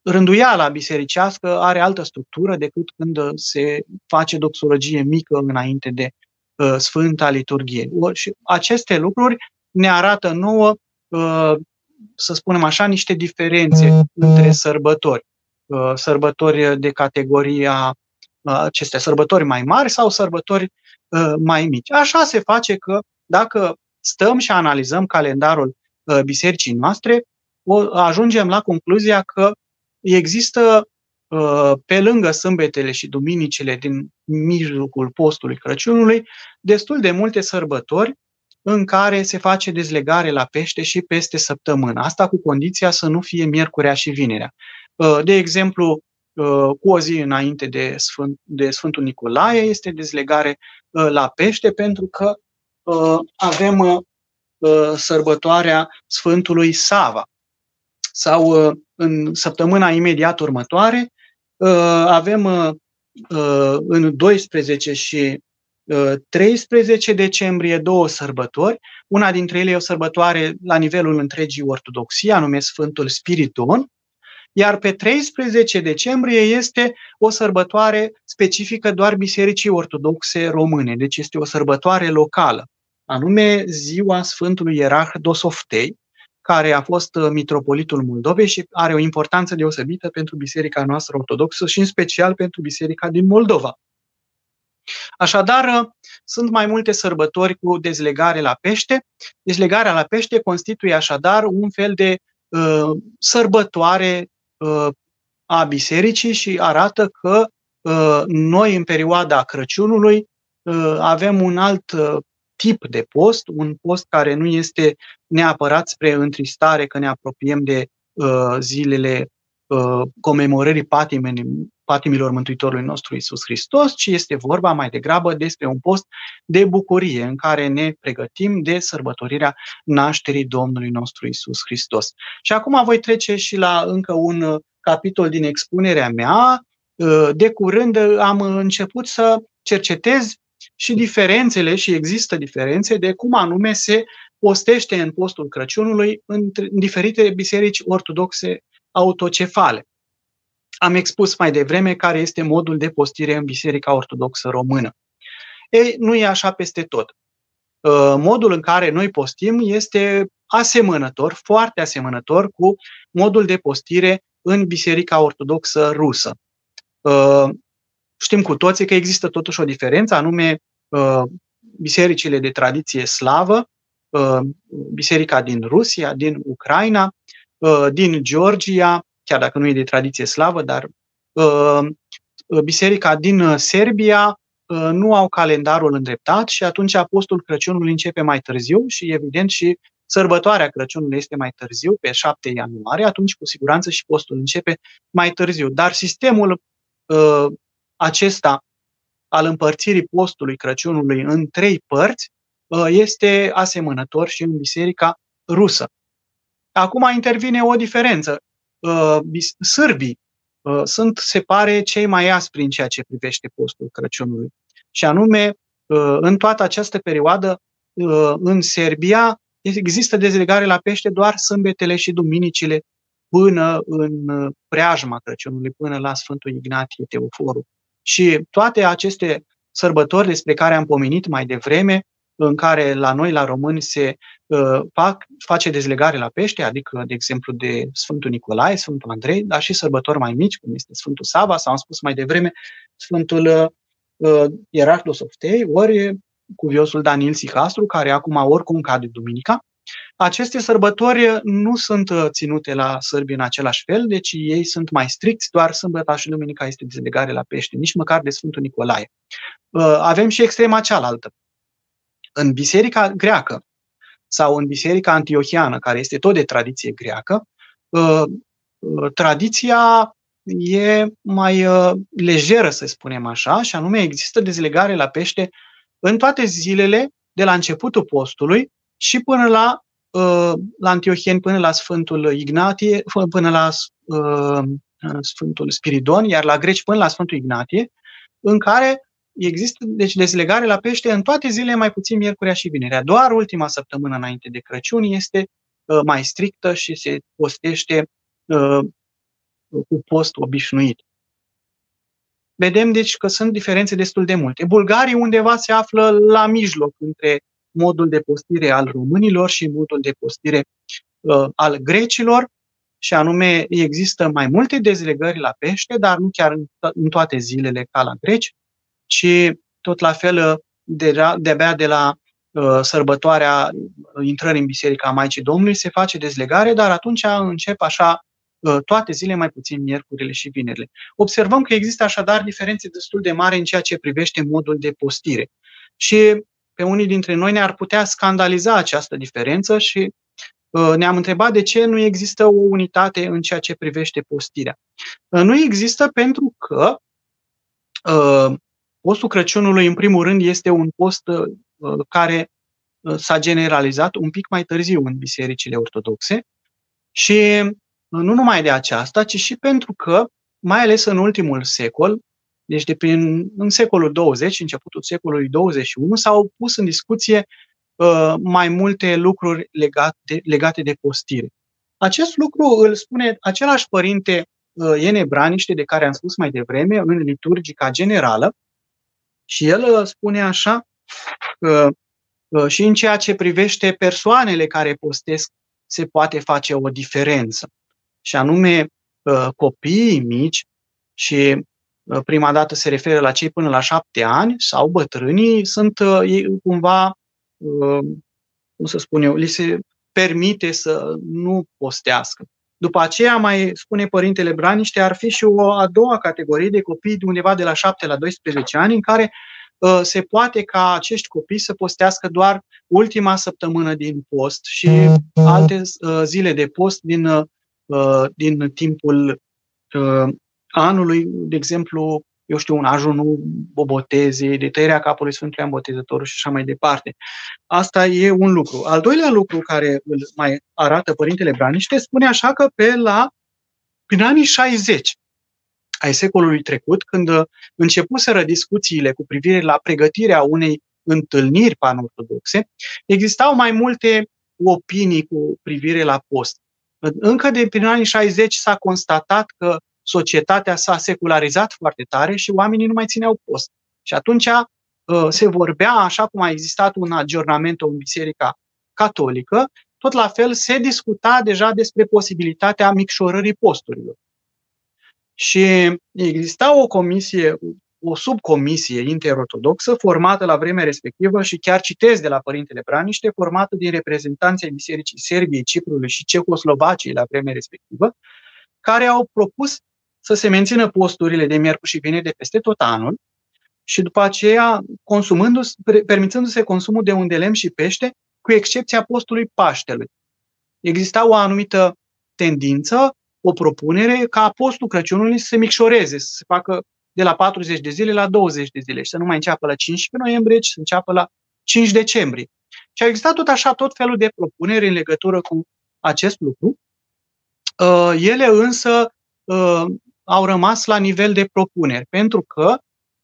rânduiala bisericească are altă structură decât când se face doxologie mică înainte de uh, Sfânta Liturghie. Și aceste lucruri ne arată nouă uh, să spunem așa, niște diferențe între sărbători. Uh, sărbători de categoria uh, acestea, sărbători mai mari sau sărbători uh, mai mici. Așa se face că dacă stăm și analizăm calendarul bisericii noastre, ajungem la concluzia că există pe lângă sâmbetele și duminicile din mijlocul postului Crăciunului, destul de multe sărbători în care se face dezlegare la pește și peste săptămână. Asta cu condiția să nu fie miercurea și vinerea. Uh, de exemplu, uh, cu o zi înainte de, Sfânt, de Sfântul Nicolae este dezlegare uh, la pește pentru că avem sărbătoarea Sfântului Sava. Sau în săptămâna imediat următoare avem în 12 și 13 decembrie, două sărbători. Una dintre ele e o sărbătoare la nivelul întregii ortodoxii, anume Sfântul Spiridon, iar pe 13 decembrie este o sărbătoare specifică doar Bisericii Ortodoxe Române, deci este o sărbătoare locală, anume ziua Sfântului Ierarh Dosoftei, care a fost mitropolitul Moldovei și are o importanță deosebită pentru Biserica noastră ortodoxă și în special pentru Biserica din Moldova. Așadar, sunt mai multe sărbători cu dezlegare la pește. Dezlegarea la pește constituie așadar un fel de uh, sărbătoare uh, a bisericii și arată că uh, noi în perioada Crăciunului uh, avem un alt uh, tip de post, un post care nu este neapărat spre întristare că ne apropiem de uh, zilele uh, comemorării patimilor Mântuitorului nostru Isus Hristos, ci este vorba mai degrabă despre un post de bucurie în care ne pregătim de sărbătorirea nașterii Domnului nostru Isus Hristos. Și acum voi trece și la încă un uh, capitol din expunerea mea. Uh, de curând am început să cercetez și diferențele, și există diferențe, de cum anume se postește în postul Crăciunului în, în diferite biserici ortodoxe autocefale. Am expus mai devreme care este modul de postire în Biserica Ortodoxă Română. Ei, nu e așa peste tot. Uh, modul în care noi postim este asemănător, foarte asemănător cu modul de postire în Biserica Ortodoxă Rusă. Uh, știm cu toții că există totuși o diferență, anume uh, bisericile de tradiție slavă, biserica din Rusia, din Ucraina, din Georgia, chiar dacă nu e de tradiție slavă, dar biserica din Serbia nu au calendarul îndreptat și atunci apostolul Crăciunului începe mai târziu și evident și sărbătoarea Crăciunului este mai târziu, pe 7 ianuarie, atunci cu siguranță și postul începe mai târziu. Dar sistemul uh, acesta al împărțirii postului Crăciunului în trei părți uh, este asemănător și în biserica rusă. Acum intervine o diferență. Uh, sârbii uh, sunt, se pare, cei mai aspri în ceea ce privește postul Crăciunului. Și anume, uh, în toată această perioadă, în Serbia, există dezlegare la pește doar sâmbetele și duminicile până în preajma Crăciunului, până la Sfântul Ignatie Teoforul. Și toate aceste sărbători despre care am pomenit mai devreme, în care la noi, la români, se uh, fac, face dezlegare la pește, adică, de exemplu, de Sfântul Nicolae, Sfântul Andrei, dar și sărbători mai mici, cum este Sfântul Sava, sau am spus mai devreme, Sfântul uh, Ierarhlos of Tei, ori cuviosul Daniel Sicastru, care acum oricum cade duminica. Aceste sărbători nu sunt uh, ținute la sârbi în același fel, deci ei sunt mai stricți, doar sâmbăta și duminica este dezlegare la pește, nici măcar de Sfântul Nicolae. Uh, avem și extrema cealaltă. În biserica greacă sau în biserica antiohiană, care este tot de tradiție greacă, uh, tradiția e mai lejeră, să spunem așa, și anume există dezlegare la pește în toate zilele de la începutul postului și până la, uh, la Antiohien, până la Sfântul Ignatie, până la uh, Sfântul Spiridon, iar la greci până la Sfântul Ignatie, în care există deci dezlegare la pește în toate zilele, mai puțin miercurea și vinerea. Doar ultima săptămână înainte de Crăciun este uh, mai strictă și se postește cu post obișnuit. Vedem deci că sunt diferențe destul de multe. Bulgarii undeva se află la mijloc între modul de postire al românilor și modul de postire uh, al grecilor, și anume există mai multe dezlegări la pește, dar nu chiar în, to- în toate zilele ca la greci, ci tot la fel uh, de, de-abia de la uh, sărbătoarea intrării în Biserica Maicii Domnului se face dezlegare, dar atunci încep așa uh, toate zilele, mai puțin miercurile și vinerile. Observăm că există așadar diferențe destul de mari în ceea ce privește modul de postire. Și pe unii dintre noi ne-ar putea scandaliza această diferență și uh, ne-am întrebat de ce nu există o unitate în ceea ce privește postirea. Uh, nu există pentru că uh, postul Crăciunului, în primul rând, este un post care s-a generalizat un pic mai târziu în bisericile ortodoxe și nu numai de aceasta, ci și pentru că, mai ales în ultimul secol, deci de prin, în secolul 20, începutul secolului 21, s-au pus în discuție uh, mai multe lucruri legate, legate de postire. Acest lucru îl spune același părinte uh, Iene Braniște, de care am spus mai devreme, în liturgica generală, și el uh, spune așa că uh, și în ceea ce privește persoanele care postesc se poate face o diferență. Și anume, uh, copiii mici și Uh, prima dată se referă la cei până la șapte ani sau bătrânii, sunt uh, ei cumva, uh, cum să spun eu, li se permite să nu postească. După aceea, mai spune Părintele Braniște, ar fi și o a doua categorie de copii de undeva de la 7 la 12 ani, în care uh, se poate ca acești copii să postească doar ultima săptămână din post și alte uh, zile de post din, uh, din timpul anului, de exemplu, eu știu, un ajunul bobotezei, de tăierea capului Sfântului Ambotezătorul și așa mai departe. Asta e un lucru. Al doilea lucru care îl mai arată Părintele Braniște spune așa că pe la, prin anii 60 ai secolului trecut, când începuseră discuțiile cu privire la pregătirea unei întâlniri panortodoxe, existau mai multe opinii cu privire la post. Încă de prin anii 60 s-a constatat că societatea s-a secularizat foarte tare și oamenii nu mai țineau post. Și atunci uh, se vorbea, așa cum a existat un aggiornament în Biserica Catolică, tot la fel se discuta deja despre posibilitatea micșorării posturilor. Și exista o comisie, o subcomisie interortodoxă formată la vremea respectivă și chiar citesc de la Părintele Braniște, formată din reprezentanții ai Bisericii Serbiei, Ciprului și Cehoslovaciei la vremea respectivă, care au propus să se mențină posturile de miercuri și vineri de peste tot anul și după aceea consumându-se, permițându-se consumul de unde lemn și pește, cu excepția postului Paștelui. Exista o anumită tendință, o propunere ca postul Crăciunului să se micșoreze, să se facă de la 40 de zile la 20 de zile și să nu mai înceapă la 15 noiembrie, ci să înceapă la 5 decembrie. Și a existat tot așa tot felul de propuneri în legătură cu acest lucru. Uh, ele însă uh, au rămas la nivel de propuneri, pentru că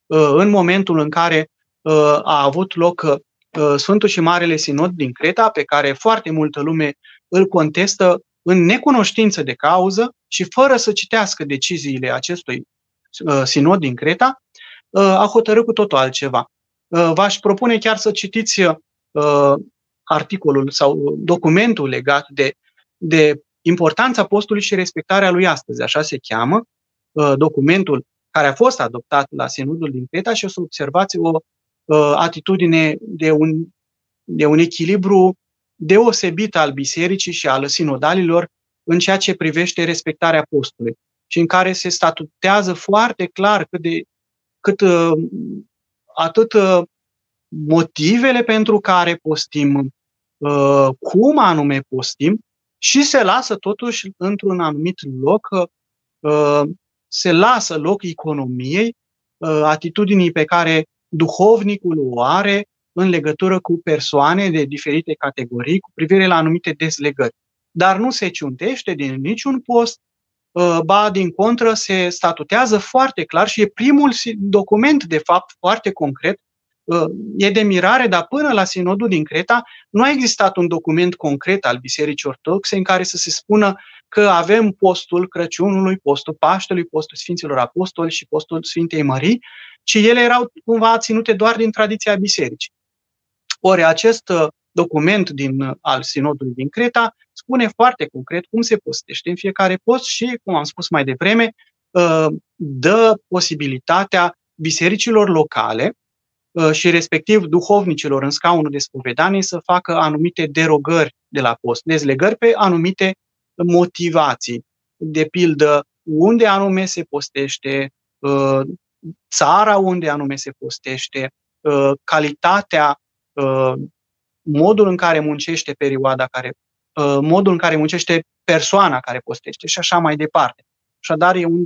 uh, în momentul în care uh, a avut loc uh, Sfântul și Marele Sinod din Creta, pe care foarte multă lume îl contestă în necunoștință de cauză și fără să citească deciziile acestui Sinod din Creta, a hotărât cu totul altceva. V-aș propune chiar să citiți articolul sau documentul legat de, de importanța postului și respectarea lui astăzi, așa se cheamă, Uh, documentul care a fost adoptat la Sinodul din Creta și o să observați o uh, atitudine de un, de un echilibru deosebit al bisericii și al sinodalilor în ceea ce privește respectarea postului și în care se statutează foarte clar cât de, cât uh, atât motivele pentru care postim, cum anume postim și se lasă totuși într-un anumit loc se lasă loc economiei, uh, atitudinii pe care duhovnicul o are în legătură cu persoane de diferite categorii cu privire la anumite dezlegări. Dar nu se ciuntește din niciun post, uh, ba din contră se statutează foarte clar și e primul document, de fapt, foarte concret Uh, e de mirare, dar până la Sinodul din Creta nu a existat un document concret al Bisericii Ortodoxe în care să se spună că avem postul Crăciunului, postul Paștelui, postul Sfinților Apostoli și postul Sfintei Mării, ci ele erau cumva ținute doar din tradiția bisericii. Ori acest uh, document din, uh, al Sinodului din Creta spune foarte concret cum se postește în fiecare post și, cum am spus mai devreme, dă posibilitatea bisericilor locale Uh, și respectiv duhovnicilor în scaunul de spovedanie să facă anumite derogări de la post, dezlegări pe anumite motivații. De pildă, unde anume se postește, uh, țara unde anume se postește, uh, calitatea, modul în care muncește perioada care, modul în care muncește persoana care postește și așa mai departe. Așadar, e un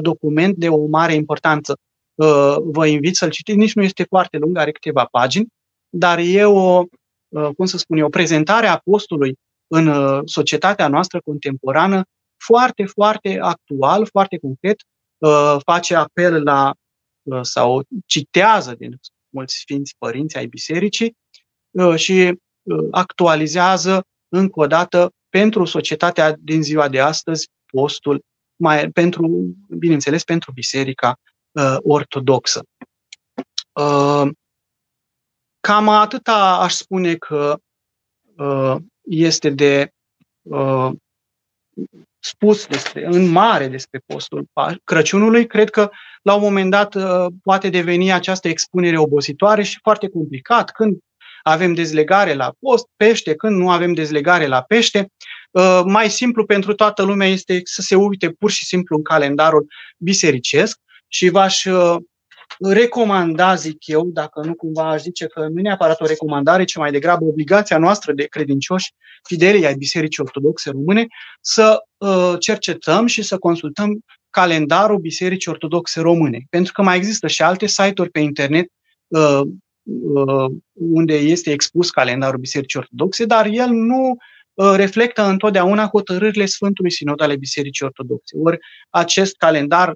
document de o mare importanță. Uh, vă invit să-l citiți. Nici nu este foarte lung, are câteva pagini, dar e o, uh, cum să spun eu, o prezentare a postului în uh, societatea noastră contemporană foarte, foarte actual, foarte concret, face apel la sau citează din mulți sfinți părinți ai bisericii și actualizează încă o dată pentru societatea din ziua de astăzi postul, mai, pentru, bineînțeles, pentru biserica uh, ortodoxă. Uh, cam atâta aș spune că uh, este de uh, spus despre, în mare despre postul Crăciunului. Cred că la un moment dat uh, poate deveni această expunere obositoare și foarte complicat când avem dezlegare la post, pește, când nu avem dezlegare la pește. Uh, mai simplu pentru toată lumea este să se uite pur și simplu în calendarul bisericesc și v-aș uh, recomanda, zic eu, dacă nu cumva aș zice că nu e neapărat o recomandare, ci mai degrabă obligația noastră de credincioși fideli ai Bisericii Ortodoxe Române, să uh, cercetăm și să consultăm calendarul Bisericii Ortodoxe Române. Pentru că mai există și alte site-uri pe internet uh, uh, unde este expus calendarul Bisericii Ortodoxe, dar el nu uh, reflectă întotdeauna hotărârile Sfântului Sinod ale Bisericii Ortodoxe. Ori acest calendar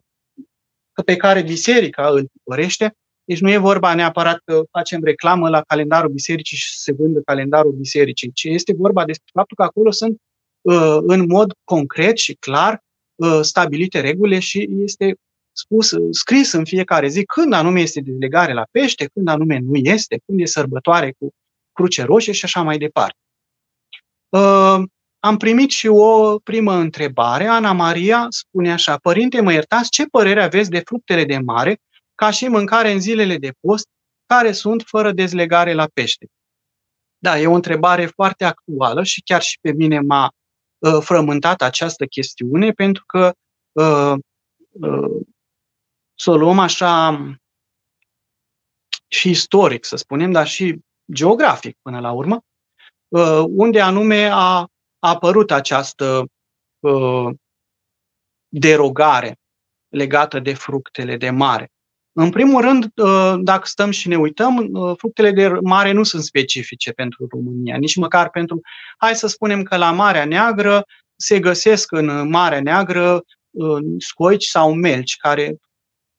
pe care biserica îl tipărește, deci nu e vorba neapărat că facem reclamă la calendarul bisericii și se vândă calendarul bisericii, ci este vorba despre faptul că acolo sunt uh, în mod concret și clar uh, stabilite regulile și este spus, scris în fiecare zi când anume este delegare la pește, când anume nu este, când e sărbătoare cu cruce roșie și așa mai departe. Uh, am primit și o primă întrebare. Ana Maria spune așa, Părinte, mă iertați, ce părere aveți de fructele de mare ca și mâncare în zilele de post, care sunt fără dezlegare la pește? Da, e o întrebare foarte actuală și chiar și pe mine m-a uh, frământat această chestiune, pentru că uh, uh, să o luăm așa și istoric, să spunem, dar și geografic până la urmă, uh, unde anume a a apărut această uh, derogare legată de fructele de mare. În primul rând, uh, dacă stăm și ne uităm, uh, fructele de mare nu sunt specifice pentru România, nici măcar pentru. Hai să spunem că la Marea Neagră se găsesc în Marea Neagră uh, scoici sau melci, care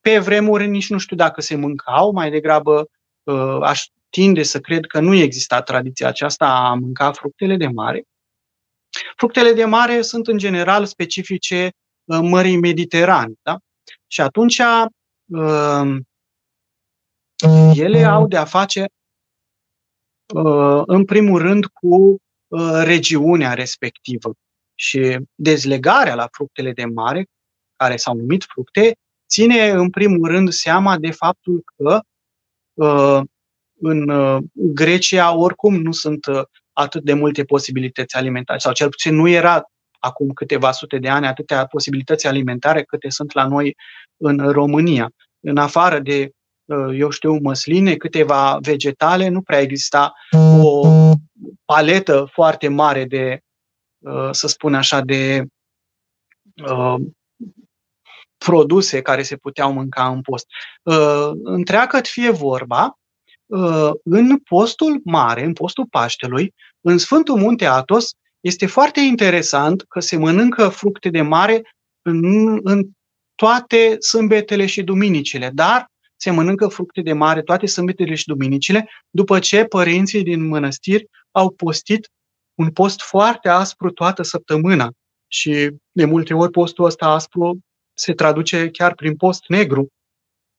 pe vremuri nici nu știu dacă se mâncau, mai degrabă uh, aș tinde să cred că nu exista tradiția aceasta a mânca fructele de mare. Fructele de mare sunt în general specifice uh, Mării Mediterane. Da? Și atunci uh, ele au de a face uh, în primul rând cu regiunea respectivă. Și dezlegarea la fructele de mare, care s-au numit fructe, ține în primul rând seama de faptul că în Grecia oricum nu sunt atât de multe posibilități alimentare, sau cel puțin nu era acum câteva sute de ani atâtea posibilități alimentare câte sunt la noi în România. În afară de, uh, eu știu, măsline, câteva vegetale, nu prea exista o paletă foarte mare de, uh, să spun așa, de uh, produse care se puteau mânca în post. Întreagă fie vorba, în postul mare, în postul Paștelui, în Sfântul Munte Atos, este foarte interesant că se mănâncă fructe de mare în, în toate sâmbetele și duminicile, dar se mănâncă fructe de mare toate sâmbetele și duminicile, după ce părinții din mănăstiri au postit un post foarte aspru toată săptămâna. Și de multe ori postul ăsta aspru se traduce chiar prin post negru.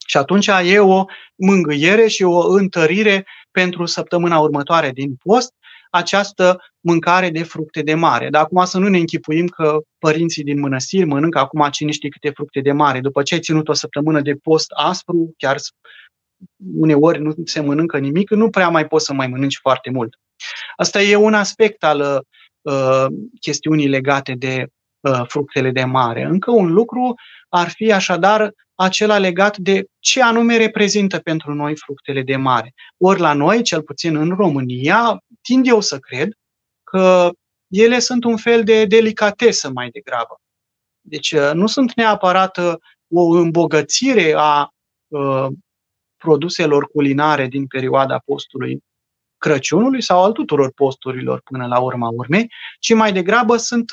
Și atunci e o mângâiere și o întărire pentru săptămâna următoare din post, această mâncare de fructe de mare. Dar acum să nu ne închipuim că părinții din mănăstiri mănâncă acum cine știe câte fructe de mare. După ce ai ținut o săptămână de post aspru, chiar uneori nu se mănâncă nimic, nu prea mai poți să mai mănânci foarte mult. Asta e un aspect al uh, chestiunii legate de uh, fructele de mare. Încă un lucru ar fi așadar acela legat de ce anume reprezintă pentru noi fructele de mare. Ori la noi, cel puțin în România, tind eu să cred că ele sunt un fel de delicatesă mai degrabă. Deci uh, nu sunt neapărat uh, o îmbogățire a uh, produselor culinare din perioada postului Crăciunului sau al tuturor posturilor până la urma urmei, ci mai degrabă sunt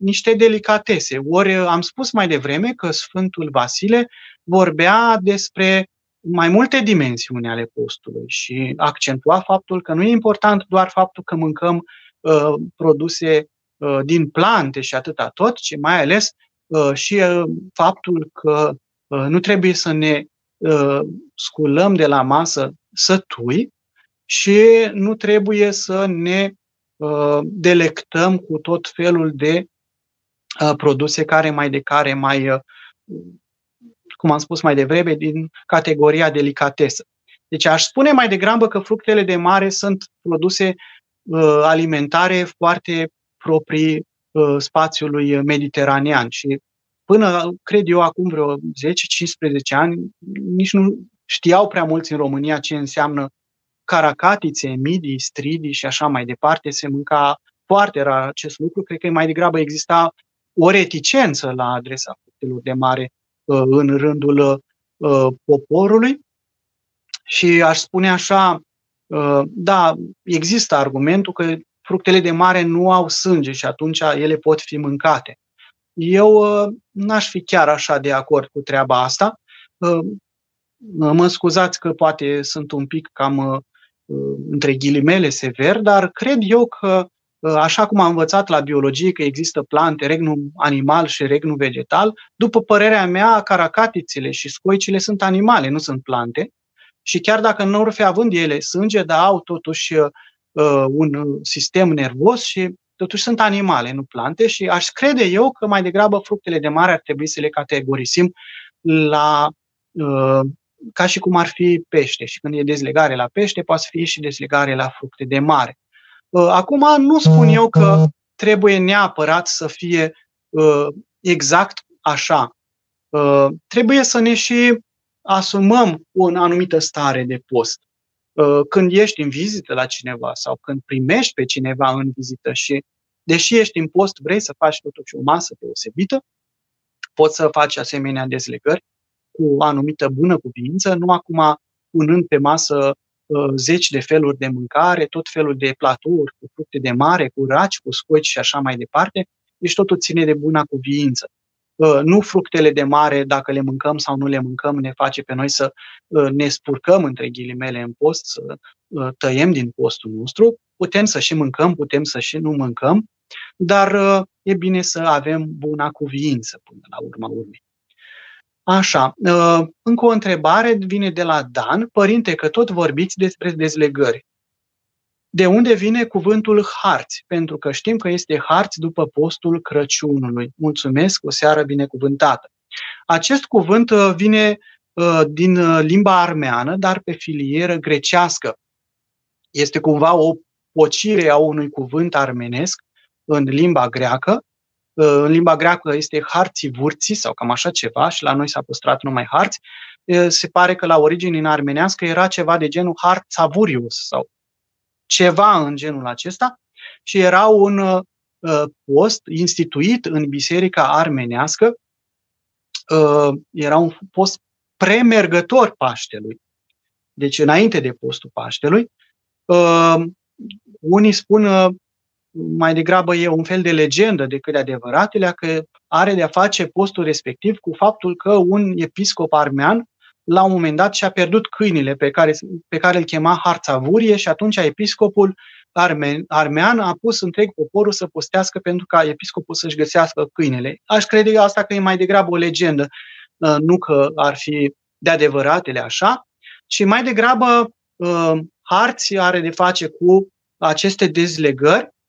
niște delicatese. Ori am spus mai devreme că Sfântul Vasile vorbea despre mai multe dimensiuni ale postului și accentua faptul că nu e important doar faptul că mâncăm uh, produse uh, din plante și atâta tot, ci mai ales uh, și uh, faptul că uh, nu trebuie să ne uh, sculăm de la masă sătui și nu trebuie să ne uh, delectăm cu tot felul de uh, produse care mai de care mai uh, cum am spus mai devreme, din categoria delicatesă. Deci aș spune mai degrabă că fructele de mare sunt produse uh, alimentare foarte proprii uh, spațiului mediteranean și până, cred eu, acum vreo 10-15 ani, nici nu știau prea mulți în România ce înseamnă caracatițe, midii, stridii și așa mai departe. Se mânca foarte rar acest lucru. Cred că mai degrabă exista o reticență la adresa fructelor de mare în rândul poporului. Și aș spune așa, da, există argumentul că fructele de mare nu au sânge și atunci ele pot fi mâncate. Eu n-aș fi chiar așa de acord cu treaba asta. Mă scuzați că poate sunt un pic cam între ghilimele sever, dar cred eu că așa cum am învățat la biologie că există plante, regnul animal și regnul vegetal, după părerea mea, caracatițele și scoicile sunt animale, nu sunt plante. Și chiar dacă nu ar fi având ele sânge, dar au totuși uh, un sistem nervos și totuși sunt animale, nu plante și aș crede eu că mai degrabă fructele de mare ar trebui să le categorisim la uh, ca și cum ar fi pește. Și când e dezlegare la pește, poate fi și dezlegare la fructe de mare. Uh, acum nu spun eu că trebuie neapărat să fie uh, exact așa. Uh, trebuie să ne și asumăm o anumită stare de post. Când ești în vizită la cineva sau când primești pe cineva în vizită și, deși ești în post, vrei să faci totuși o masă deosebită, poți să faci asemenea dezlegări cu o anumită bună cuvință, nu acum punând pe masă uh, zeci de feluri de mâncare, tot felul de platouri cu fructe de mare, cu raci, cu scoici și așa mai departe, deci totul ține de buna cuvință. Uh, nu fructele de mare, dacă le mâncăm sau nu le mâncăm, ne face pe noi să uh, ne spurcăm între ghilimele în post, să uh, tăiem din postul nostru. Putem să și mâncăm, putem să și nu mâncăm, dar uh, e bine să avem buna cuvință până la urma urmei. Așa, ă, încă o întrebare vine de la Dan. Părinte, că tot vorbiți despre dezlegări. De unde vine cuvântul harți? Pentru că știm că este harți după postul Crăciunului. Mulțumesc, o seară binecuvântată. Acest cuvânt ă, vine ă, din limba armeană, dar pe filieră grecească. Este cumva o pocire a unui cuvânt armenesc în limba greacă în limba greacă este harții vurții sau cam așa ceva și la noi s-a păstrat numai harți. Se pare că la origine în armenească era ceva de genul harțavurius sau ceva în genul acesta și era un post instituit în biserica armenească. Era un post premergător Paștelui. Deci înainte de postul Paștelui. Unii spun mai degrabă e un fel de legendă decât de adevăratele, că are de-a face postul respectiv cu faptul că un episcop armean la un moment dat și-a pierdut câinile pe care, pe care îl chema Harțavurie și atunci episcopul arme, armean a pus întreg poporul să postească pentru ca episcopul să-și găsească câinele. Aș crede asta că e mai degrabă o legendă, uh, nu că ar fi de adevăratele așa, ci mai degrabă uh, harți are de face cu aceste dezlegări Uh,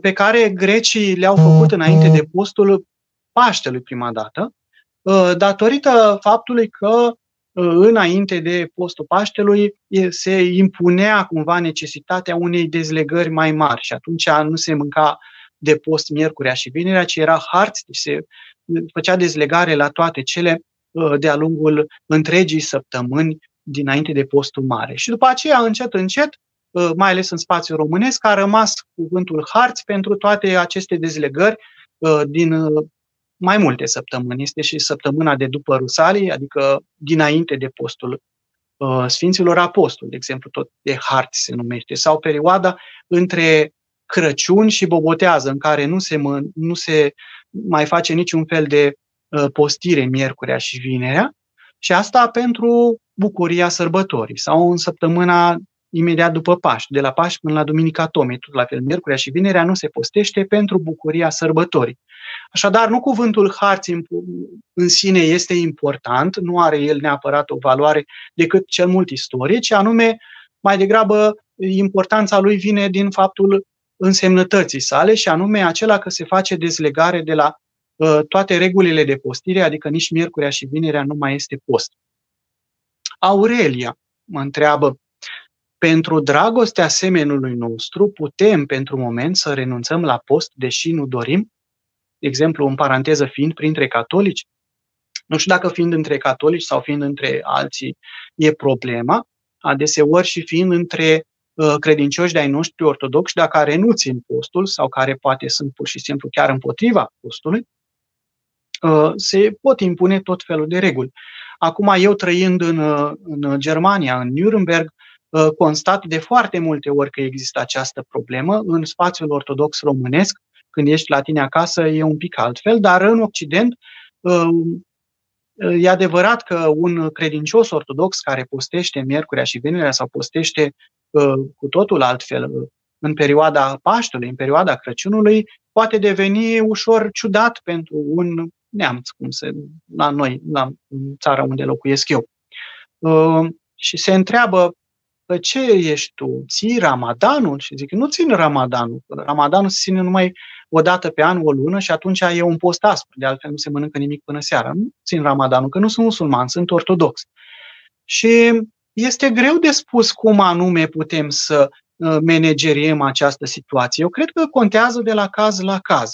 pe care grecii le-au făcut înainte de postul Paștelui prima dată, uh, datorită faptului că uh, înainte de postul Paștelui se impunea cumva necesitatea unei dezlegări mai mari și atunci nu se mânca de post miercurea și vinerea, ci era harți, deci se făcea dezlegare la toate cele de-a lungul întregii săptămâni dinainte de postul mare. Și după aceea, încet, încet, Uh, mai ales în spațiul românesc, a rămas cuvântul harți pentru toate aceste dezlegări uh, din uh, mai multe săptămâni. Este și săptămâna de după Rusalii, adică dinainte de postul Sfinților Apostoli, de exemplu, tot de harți se numește, sau perioada între Crăciun și Bobotează, în care nu se, mă, nu se mai face niciun fel de postire miercurea și vinerea, și asta pentru bucuria sărbătorii, sau în săptămâna imediat după Paști, de la Paști până la Duminica Tomei, tot la fel, miercurea și vinerea nu se postește pentru bucuria sărbătorii. Așadar, nu cuvântul harți în sine este important, nu are el neapărat o valoare decât cel mult istoric, ci anume, mai degrabă, importanța lui vine din faptul însemnătății sale și anume acela că se face dezlegare de la uh, toate regulile de postire, adică nici miercurea și vinerea nu mai este post. Aurelia mă întreabă, pentru dragostea semenului nostru putem pentru moment să renunțăm la post, deși nu dorim? De exemplu, în paranteză fiind printre catolici? Nu știu dacă fiind între catolici sau fiind între alții e problema, adeseori și fiind între uh, credincioși de-ai noștri ortodoxi, dacă renunți în postul sau care poate sunt pur și simplu chiar împotriva postului, uh, se pot impune tot felul de reguli. Acum, eu trăind în, în Germania, în Nuremberg, constat de foarte multe ori că există această problemă. În spațiul ortodox românesc, când ești la tine acasă, e un pic altfel, dar în Occident E adevărat că un credincios ortodox care postește miercurea și vinerea sau postește uh, cu totul altfel uh, în perioada Paștelui, în perioada Crăciunului, poate deveni ușor ciudat pentru un neamț, cum se la noi, la țara unde locuiesc eu. Uh, și se întreabă, pe ce ești tu? Ții Ramadanul? Și zic, nu țin Ramadanul. Ramadanul se ține numai o dată pe an, o lună și atunci e un post aspru. De altfel nu se mănâncă nimic până seara. Nu țin Ramadanul, că nu sunt musulman, sunt ortodox. Și este greu de spus cum anume putem să uh, manageriem această situație. Eu cred că contează de la caz la caz.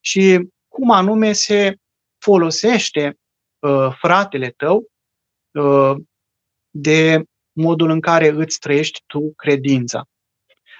Și cum anume se folosește uh, fratele tău uh, de modul în care îți trăiești tu credința.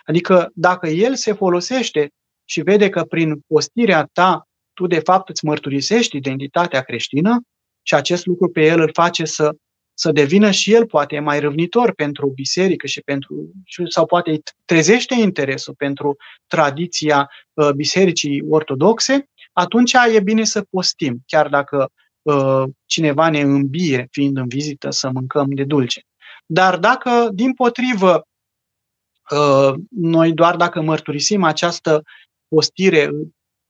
Adică dacă el se folosește și vede că prin postirea ta tu de fapt îți mărturisești identitatea creștină și acest lucru pe el îl face să, să devină și el poate mai răvnitor pentru biserică și pentru sau poate îi trezește interesul pentru tradiția uh, bisericii ortodoxe, atunci e bine să postim, chiar dacă uh, cineva ne îmbie fiind în vizită să mâncăm de dulce. Dar dacă, din potrivă, uh, noi doar dacă mărturisim această postire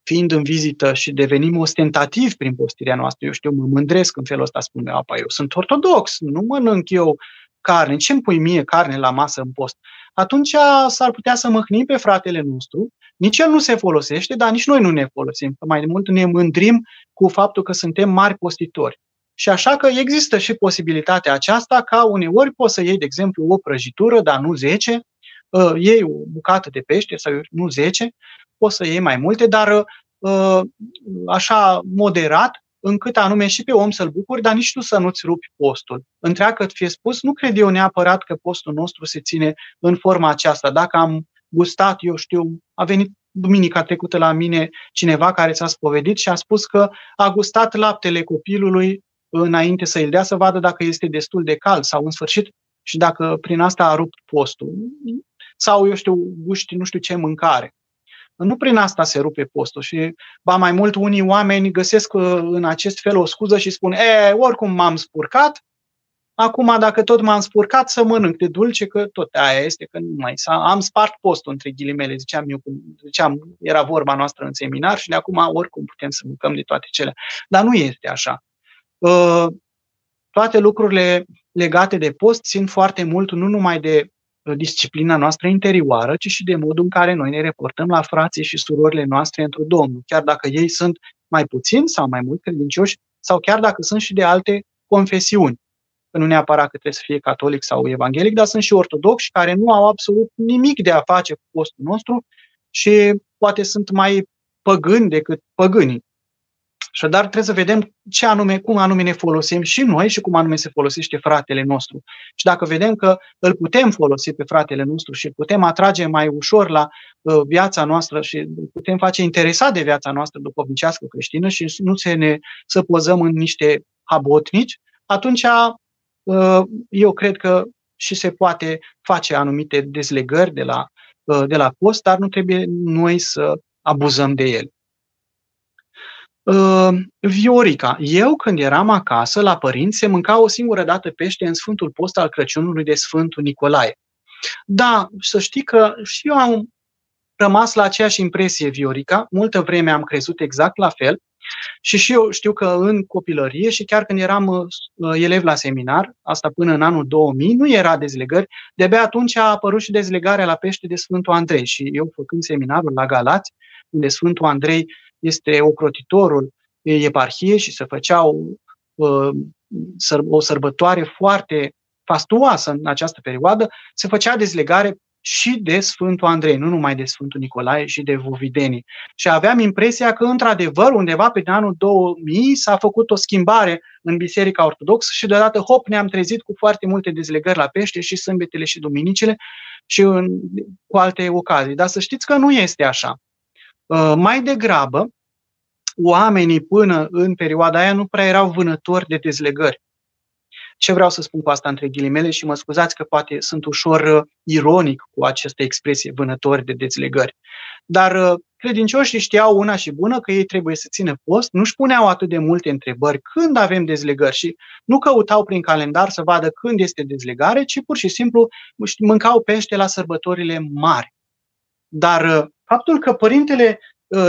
fiind în vizită și devenim ostentativi prin postirea noastră, eu știu, mă mândresc în felul ăsta, spune apa, eu sunt ortodox, nu mănânc eu carne, ce îmi pui mie carne la masă în post? Atunci s-ar putea să măhnim pe fratele nostru, nici el nu se folosește, dar nici noi nu ne folosim. Mai mult ne mândrim cu faptul că suntem mari postitori. Și așa că există și posibilitatea aceasta ca uneori poți să iei, de exemplu, o prăjitură, dar nu 10, uh, iei o bucată de pește sau nu 10, poți să iei mai multe, dar uh, așa moderat, încât anume și pe om să-l bucuri, dar nici tu să nu-ți rupi postul. Întreagă fie spus, nu cred eu neapărat că postul nostru se ține în forma aceasta. Dacă am gustat, eu știu, a venit duminica trecută la mine cineva care ți-a spovedit și a spus că a gustat laptele copilului înainte să îl dea să vadă dacă este destul de cald sau în sfârșit și dacă prin asta a rupt postul. Sau, eu știu, guști nu știu ce mâncare. Nu prin asta se rupe postul și, ba mai mult, unii oameni găsesc uh, în acest fel o scuză și spun, e, oricum m-am spurcat, acum dacă tot m-am spurcat să mănânc de dulce, că tot aia este, că nu mai am spart postul între ghilimele, ziceam eu, ziceam, era vorba noastră în seminar și de acum oricum putem să mâncăm de toate cele. Dar nu este așa. Uh, toate lucrurile legate de post țin foarte mult nu numai de uh, disciplina noastră interioară, ci și de modul în care noi ne reportăm la frații și surorile noastre într Domnul, chiar dacă ei sunt mai puțini sau mai mult credincioși, sau chiar dacă sunt și de alte confesiuni. Nu neapărat că trebuie să fie catolic sau evanghelic, dar sunt și ortodoxi care nu au absolut nimic de a face cu postul nostru și poate sunt mai păgâni decât păgânii. Și dar trebuie să vedem ce anume, cum anume ne folosim și noi și cum anume se folosește fratele nostru. Și dacă vedem că îl putem folosi pe fratele nostru și îl putem atrage mai ușor la uh, viața noastră și îl putem face interesat de viața noastră duhovnicească creștină și nu să ne să pozăm în niște habotnici, atunci uh, eu cred că și se poate face anumite dezlegări de la, uh, de la post, dar nu trebuie noi să abuzăm de el. Uh, Viorica. Eu, când eram acasă, la părinți, se mânca o singură dată pește în Sfântul Post al Crăciunului de Sfântul Nicolae. Da, să știi că și eu am rămas la aceeași impresie, Viorica. Multă vreme am crezut exact la fel și și eu știu că în copilărie și chiar când eram uh, elev la seminar, asta până în anul 2000, nu era dezlegări. De-abia atunci a apărut și dezlegarea la pește de Sfântul Andrei și eu făcând seminarul la Galați, unde Sfântul Andrei este ocrotitorul eparhiei și se făcea o, uh, o sărbătoare foarte fastuoasă în această perioadă, se făcea dezlegare și de Sfântul Andrei, nu numai de Sfântul Nicolae și de Vovidenii. Și aveam impresia că, într-adevăr, undeva pe anul 2000 s-a făcut o schimbare în Biserica Ortodoxă și deodată, hop, ne-am trezit cu foarte multe dezlegări la pește și sâmbetele și duminicile și în, cu alte ocazii. Dar să știți că nu este așa. Uh, mai degrabă, oamenii până în perioada aia nu prea erau vânători de dezlegări. Ce vreau să spun cu asta între ghilimele și mă scuzați că poate sunt ușor uh, ironic cu această expresie vânători de dezlegări. Dar uh, credincioșii știau una și bună că ei trebuie să țină post, nu-și puneau atât de multe întrebări când avem dezlegări și nu căutau prin calendar să vadă când este dezlegare, ci pur și simplu mâncau pește la sărbătorile mari. Dar uh, faptul că părintele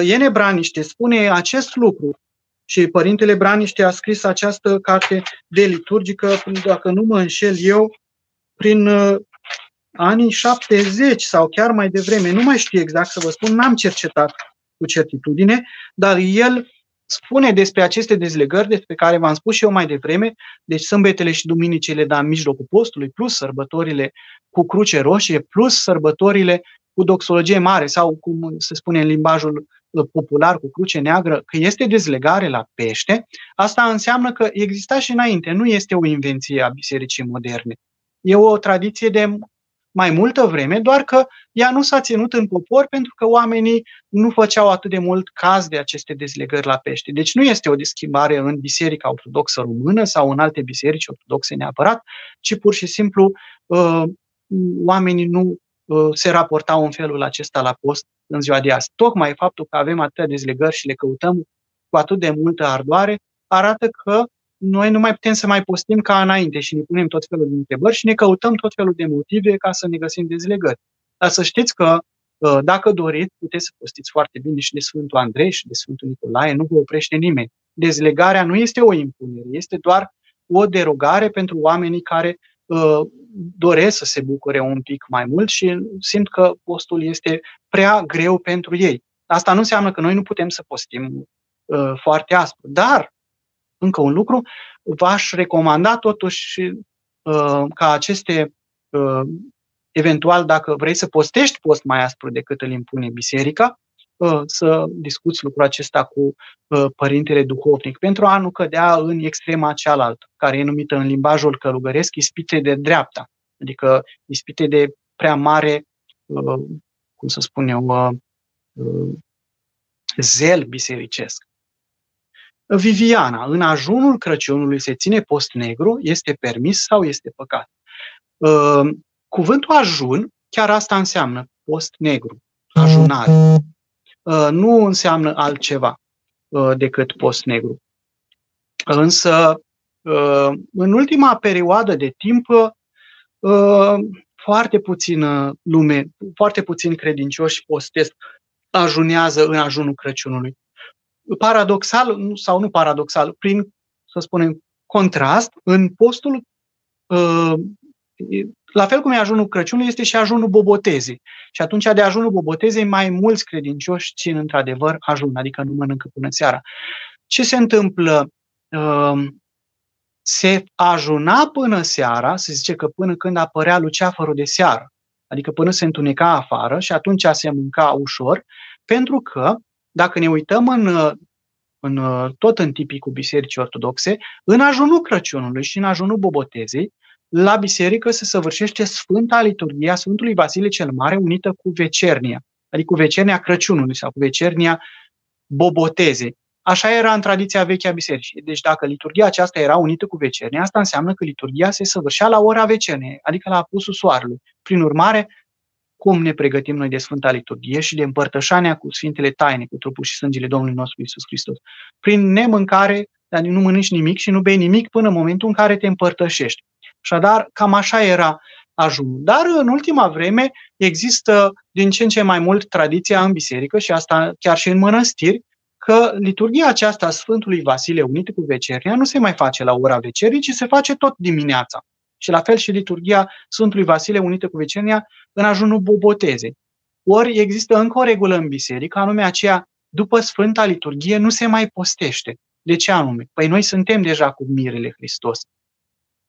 Iene Braniște spune acest lucru și Părintele Braniște a scris această carte de liturgică, dacă nu mă înșel eu, prin uh, anii 70 sau chiar mai devreme, nu mai știu exact să vă spun, n-am cercetat cu certitudine, dar el spune despre aceste dezlegări despre care v-am spus și eu mai devreme, deci sâmbetele și duminicile, dar în mijlocul postului, plus sărbătorile cu cruce roșie, plus sărbătorile cu doxologie mare sau, cum se spune în limbajul Uh, popular cu cruce neagră, că este dezlegare la pește, asta înseamnă că exista și înainte, nu este o invenție a bisericii moderne. E o tradiție de mai multă vreme, doar că ea nu s-a ținut în popor pentru că oamenii nu făceau atât de mult caz de aceste dezlegări la pește. Deci nu este o schimbare în Biserica Ortodoxă Română sau în alte biserici ortodoxe neapărat, ci pur și simplu uh, oamenii nu uh, se raportau în felul acesta la post în ziua de azi. Tocmai faptul că avem atâtea dezlegări și le căutăm cu atât de multă ardoare, arată că noi nu mai putem să mai postim ca înainte și ne punem tot felul de întrebări și ne căutăm tot felul de motive ca să ne găsim dezlegări. Dar să știți că uh, dacă doriți, puteți să postiți foarte bine și de Sfântul Andrei și de Sfântul Nicolae, nu vă oprește nimeni. Dezlegarea nu este o impunere, este doar o derogare pentru oamenii care uh, doresc să se bucure un pic mai mult și simt că postul este prea greu pentru ei. Asta nu înseamnă că noi nu putem să postim uh, foarte aspru, dar încă un lucru, v-aș recomanda totuși uh, ca aceste uh, eventual dacă vrei să postești post mai aspru decât îl impune biserica, uh, să discuți lucrul acesta cu uh, părintele duhovnic pentru a nu cădea în extrema cealaltă, care e numită în limbajul călugăresc ispite de dreapta, adică ispite de prea mare uh, cum să spun eu, uh, uh, zel bisericesc. Viviana, în ajunul Crăciunului se ține post negru, este permis sau este păcat? Uh, cuvântul ajun, chiar asta înseamnă post negru, ajunare. Nu înseamnă altceva decât post negru. Însă, în ultima perioadă de timp, foarte puțină lume, foarte puțin credincioși postesc, ajunează în ajunul Crăciunului. Paradoxal, sau nu paradoxal, prin, să spunem, contrast, în postul, uh, la fel cum e ajunul Crăciunului, este și ajunul Bobotezei. Și atunci de ajunul Bobotezei mai mulți credincioși țin într-adevăr ajun, adică nu mănâncă până seara. Ce se întâmplă? Uh, se ajuna până seara, se zice că până când apărea luceafărul de seară, adică până se întuneca afară și atunci se mânca ușor, pentru că, dacă ne uităm în, în, tot în tipicul bisericii ortodoxe, în ajunul Crăciunului și în ajunul Bobotezei, la biserică se săvârșește Sfânta Liturghia Sfântului Vasile cel Mare unită cu vecernia, adică cu vecernia Crăciunului sau cu vecernia Bobotezei. Așa era în tradiția veche a bisericii. Deci dacă liturgia aceasta era unită cu vecernia, asta înseamnă că liturgia se săvârșea la ora vecerniei, adică la apusul soarelui. Prin urmare, cum ne pregătim noi de Sfânta Liturghie și de împărtășania cu Sfintele Taine, cu trupul și sângele Domnului nostru Isus Hristos. Prin nemâncare, dar nu mănânci nimic și nu bei nimic până în momentul în care te împărtășești. Așadar, cam așa era ajunul. Dar în ultima vreme există din ce în ce mai mult tradiția în biserică și asta chiar și în mănăstiri, că liturgia aceasta a Sfântului Vasile unită cu veceria nu se mai face la ora vecerii, ci se face tot dimineața. Și la fel și liturgia Sfântului Vasile unită cu veceria în ajunul bobotezei. Ori există încă o regulă în biserică, anume aceea, după Sfânta Liturghie nu se mai postește. De ce anume? Păi noi suntem deja cu mirele Hristos.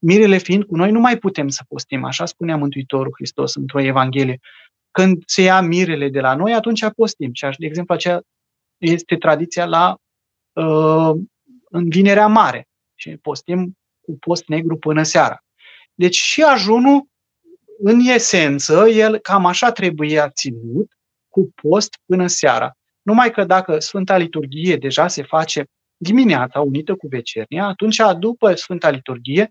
Mirele fiind cu noi nu mai putem să postim, așa spunea Mântuitorul Hristos într-o Evanghelie. Când se ia mirele de la noi, atunci postim. Și, de exemplu, acea este tradiția la uh, în Vinerea Mare și postim cu post negru până seara. Deci și ajunul, în esență, el cam așa trebuia ținut, cu post până seara. Numai că dacă Sfânta Liturghie deja se face dimineața unită cu vecernia, atunci după Sfânta Liturghie uh,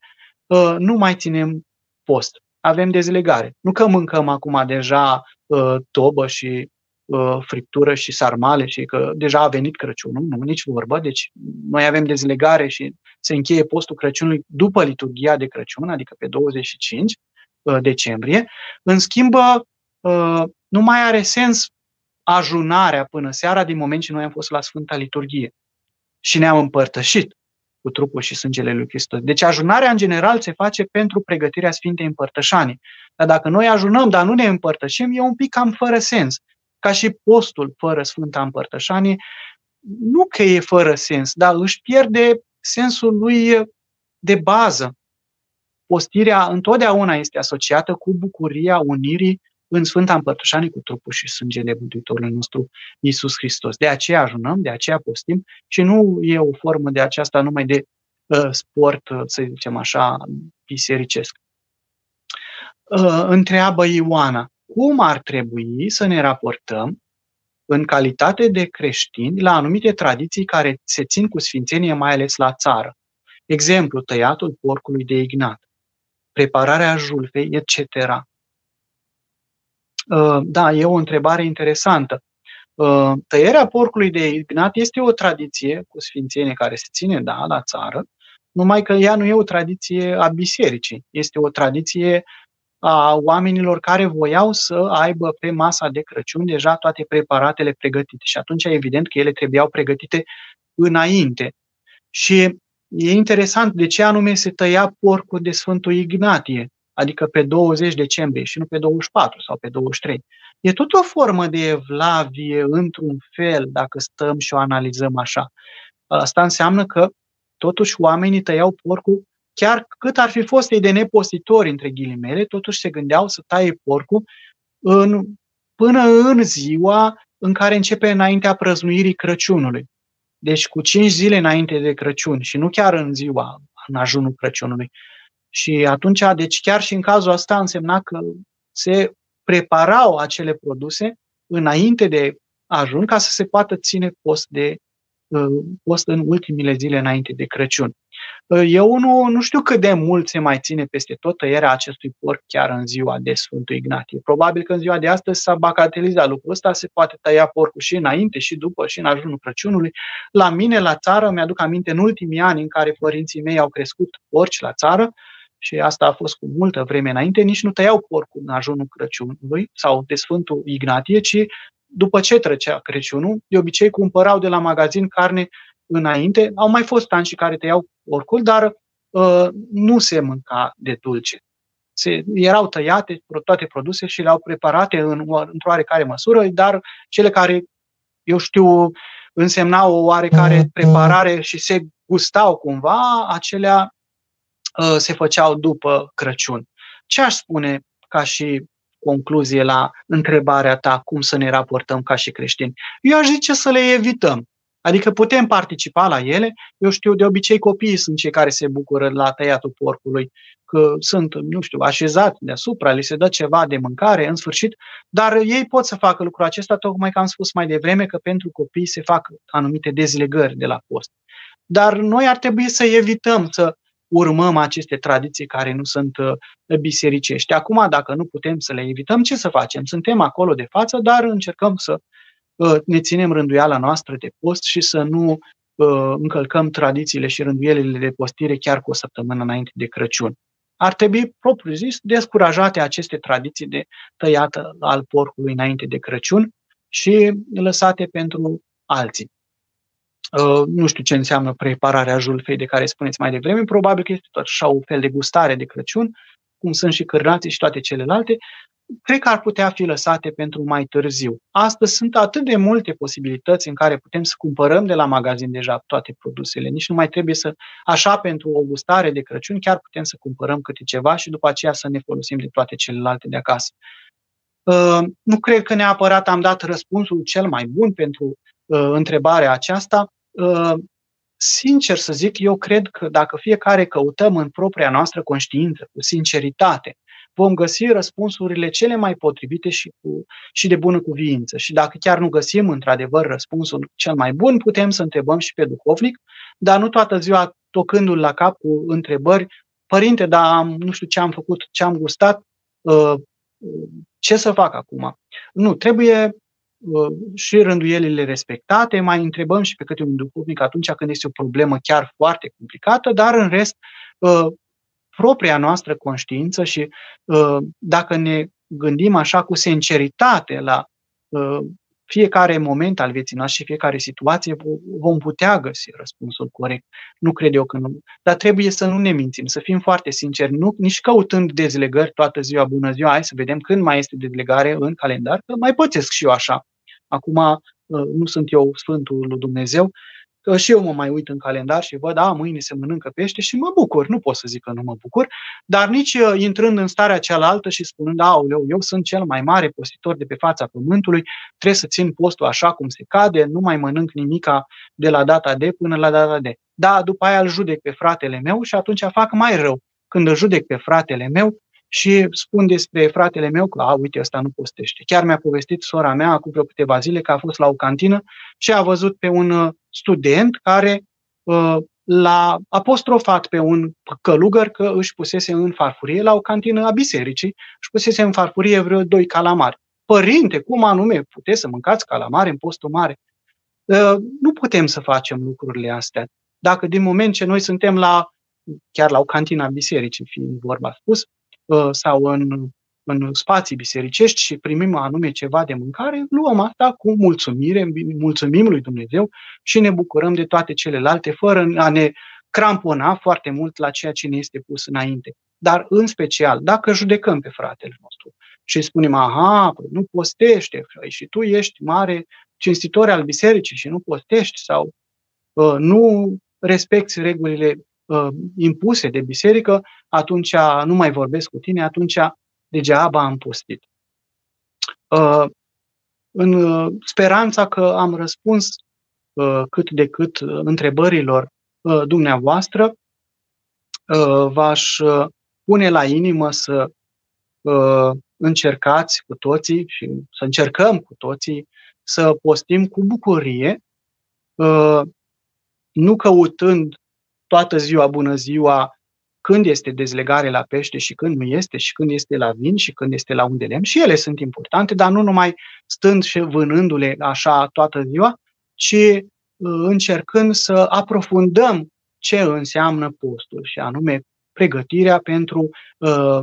nu mai ținem post. Avem dezlegare. Nu că mâncăm acum deja uh, tobă și uh, friptură și sarmale și că deja a venit Crăciunul, nu, nici vorbă. Deci noi avem dezlegare și se încheie postul Crăciunului după liturgia de Crăciun, adică pe 25 decembrie. În schimb, nu mai are sens ajunarea până seara din moment ce noi am fost la Sfânta Liturghie și ne-am împărtășit cu trupul și sângele lui Hristos. Deci ajunarea în general se face pentru pregătirea Sfintei Împărtășanii. Dar dacă noi ajunăm, dar nu ne împărtășim, e un pic cam fără sens. Ca și postul fără Sfânta Împărtășanie, nu că e fără sens, dar își pierde sensul lui de bază. Postirea întotdeauna este asociată cu bucuria unirii în Sfânta Împărtășanie cu trupul și sângele Mântuitorului nostru Iisus Hristos. De aceea ajunăm, de aceea postim și nu e o formă de aceasta numai de uh, sport, uh, să zicem așa, bisericesc. Uh, întreabă Ioana, cum ar trebui să ne raportăm în calitate de creștini la anumite tradiții care se țin cu sfințenie, mai ales la țară. Exemplu, tăiatul porcului de ignat, prepararea julfei, etc. Uh, da, e o întrebare interesantă. Uh, tăierea porcului de ignat este o tradiție cu sfințenie care se ține, da, la țară, numai că ea nu e o tradiție a bisericii. Este o tradiție a oamenilor care voiau să aibă pe masa de Crăciun deja toate preparatele pregătite. Și atunci, evident că ele trebuiau pregătite înainte. Și e interesant de ce anume se tăia porcul de Sfântul Ignatie adică pe 20 decembrie și nu pe 24 sau pe 23. E tot o formă de evlavie, într-un fel, dacă stăm și o analizăm așa. Asta înseamnă că totuși oamenii tăiau porcul, chiar cât ar fi fost ei de nepostitori, între ghilimele, totuși se gândeau să taie porcul în, până în ziua în care începe înaintea prăznuirii Crăciunului. Deci cu cinci zile înainte de Crăciun și nu chiar în ziua, în ajunul Crăciunului. Și atunci, deci chiar și în cazul ăsta însemna că se preparau acele produse înainte de ajun ca să se poată ține post de uh, post în ultimile zile înainte de Crăciun. Uh, eu nu, nu știu cât de mult se mai ține peste tot tăierea acestui porc chiar în ziua de Sfântul Ignatie. Probabil că în ziua de astăzi s-a bacatelizat lucrul ăsta, se poate tăia porcul și înainte, și după, și în ajunul Crăciunului. La mine, la țară, mi-aduc aminte în ultimii ani în care părinții mei au crescut porci la țară, și asta a fost cu multă vreme înainte, nici nu tăiau porcul în ajunul Crăciunului sau de Sfântul Ignatie, ci după ce trecea Crăciunul, de obicei cumpărau de la magazin carne înainte. Au mai fost ani și care tăiau porcul, dar uh, nu se mânca de dulce. Se, erau tăiate toate produse și le-au preparate în, într-o oarecare măsură, dar cele care, eu știu, însemnau o oarecare preparare și se gustau cumva, acelea Uh, se făceau după Crăciun. Ce aș spune ca și concluzie la întrebarea ta cum să ne raportăm ca și creștini? Eu aș zice să le evităm. Adică putem participa la ele. Eu știu, de obicei copiii sunt cei care se bucură la tăiatul porcului, că sunt, nu știu, așezați deasupra, li se dă ceva de mâncare, în sfârșit, dar ei pot să facă lucrul acesta, tocmai că am spus mai devreme că pentru copii se fac anumite dezlegări de la post. Dar noi ar trebui să evităm să urmăm aceste tradiții care nu sunt uh, bisericești. Acum, dacă nu putem să le evităm, ce să facem? Suntem acolo de față, dar încercăm să uh, ne ținem rânduiala noastră de post și să nu uh, încălcăm tradițiile și rânduielile de postire chiar cu o săptămână înainte de Crăciun. Ar trebui, propriu zis, descurajate aceste tradiții de tăiată al porcului înainte de Crăciun și lăsate pentru alții. Uh, nu știu ce înseamnă prepararea julfei de care spuneți mai devreme, probabil că este tot așa un fel de gustare de Crăciun, cum sunt și cârnații și toate celelalte, cred că ar putea fi lăsate pentru mai târziu. Astăzi sunt atât de multe posibilități în care putem să cumpărăm de la magazin deja toate produsele. Nici nu mai trebuie să, așa pentru o gustare de Crăciun, chiar putem să cumpărăm câte ceva și după aceea să ne folosim de toate celelalte de acasă. Uh, nu cred că neapărat am dat răspunsul cel mai bun pentru uh, întrebarea aceasta, Uh, sincer să zic, eu cred că dacă fiecare căutăm în propria noastră conștiință, cu sinceritate, vom găsi răspunsurile cele mai potrivite și, cu, și de bună cuviință. Și dacă chiar nu găsim într-adevăr răspunsul cel mai bun, putem să întrebăm și pe duhovnic, dar nu toată ziua tocându-l la cap cu întrebări, părinte, dar nu știu ce am făcut, ce am gustat, uh, ce să fac acum? Nu, trebuie uh, și rânduielile respectate, mai întrebăm și pe câte un duhovnic atunci când este o problemă chiar foarte complicată, dar în rest uh, propria noastră conștiință și uh, dacă ne gândim așa cu sinceritate la fiecare moment al vieții noastre și fiecare situație vom putea găsi răspunsul corect. Nu cred eu că nu. Dar trebuie să nu ne mințim, să fim foarte sinceri, nu, nici căutând dezlegări toată ziua, bună ziua, hai să vedem când mai este dezlegare în calendar, că mai pățesc și eu așa. Acum uh, nu sunt eu Sfântul lui Dumnezeu, Că și eu mă mai uit în calendar și văd, a, mâine se mănâncă pește și mă bucur. Nu pot să zic că nu mă bucur, dar nici uh, intrând în starea cealaltă și spunând, aoleu, eu sunt cel mai mare postitor de pe fața pământului, trebuie să țin postul așa cum se cade, nu mai mănânc nimica de la data de până la data de. Da, după aia îl judec pe fratele meu și atunci fac mai rău. Când îl judec pe fratele meu, și spun despre fratele meu că, a, uite, ăsta nu postește. Chiar mi-a povestit sora mea acum vreo câteva zile că a fost la o cantină și a văzut pe un uh, student care uh, l-a apostrofat pe un călugăr că își pusese în farfurie la o cantină a bisericii, își pusese în farfurie vreo doi calamari. Părinte, cum anume puteți să mâncați calamari în postul mare? Uh, nu putem să facem lucrurile astea. Dacă din moment ce noi suntem la, chiar la o cantină a bisericii, fiind vorba spus, Uh, sau în, în spații bisericești și primim anume ceva de mâncare, luăm asta cu mulțumire, mulțumim lui Dumnezeu și ne bucurăm de toate celelalte, fără a ne crampona foarte mult la ceea ce ne este pus înainte. Dar, în special, dacă judecăm pe fratele nostru și spunem, aha, păi nu postește, și tu ești mare cinstitor al bisericii și nu postești sau uh, nu respecti regulile uh, impuse de biserică, atunci nu mai vorbesc cu tine, atunci degeaba am pustit. Uh, în uh, speranța că am răspuns uh, cât de cât întrebărilor uh, dumneavoastră, uh, v-aș uh, pune la inimă să uh, încercați cu toții și să încercăm cu toții să postim cu bucurie, uh, nu căutând toată ziua, bună ziua, când este dezlegare la pește și când nu este, și când este la vin și când este la unde lemn. Și ele sunt importante, dar nu numai stând și vânându-le așa toată ziua, ci uh, încercând să aprofundăm ce înseamnă postul și anume pregătirea pentru uh,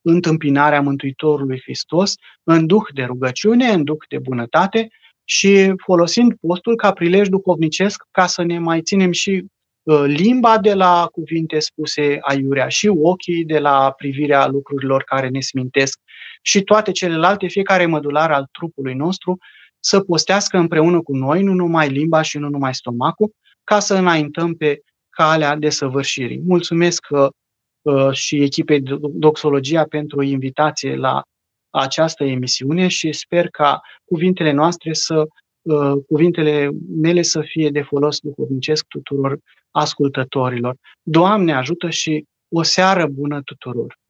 întâmpinarea Mântuitorului Hristos în duh de rugăciune, în duh de bunătate și folosind postul ca prilej duhovnicesc ca să ne mai ținem și Uh, limba de la cuvinte spuse aiurea și ochii de la privirea lucrurilor care ne smintesc și toate celelalte, fiecare mădular al trupului nostru, să postească împreună cu noi, nu numai limba și nu numai stomacul, ca să înaintăm pe calea de săvârșirii. Mulțumesc uh, uh și echipei Doxologia pentru invitație la această emisiune și sper ca cuvintele noastre să Uh, cuvintele mele să fie de folos duhovnicesc tuturor ascultătorilor. Doamne ajută și o seară bună tuturor!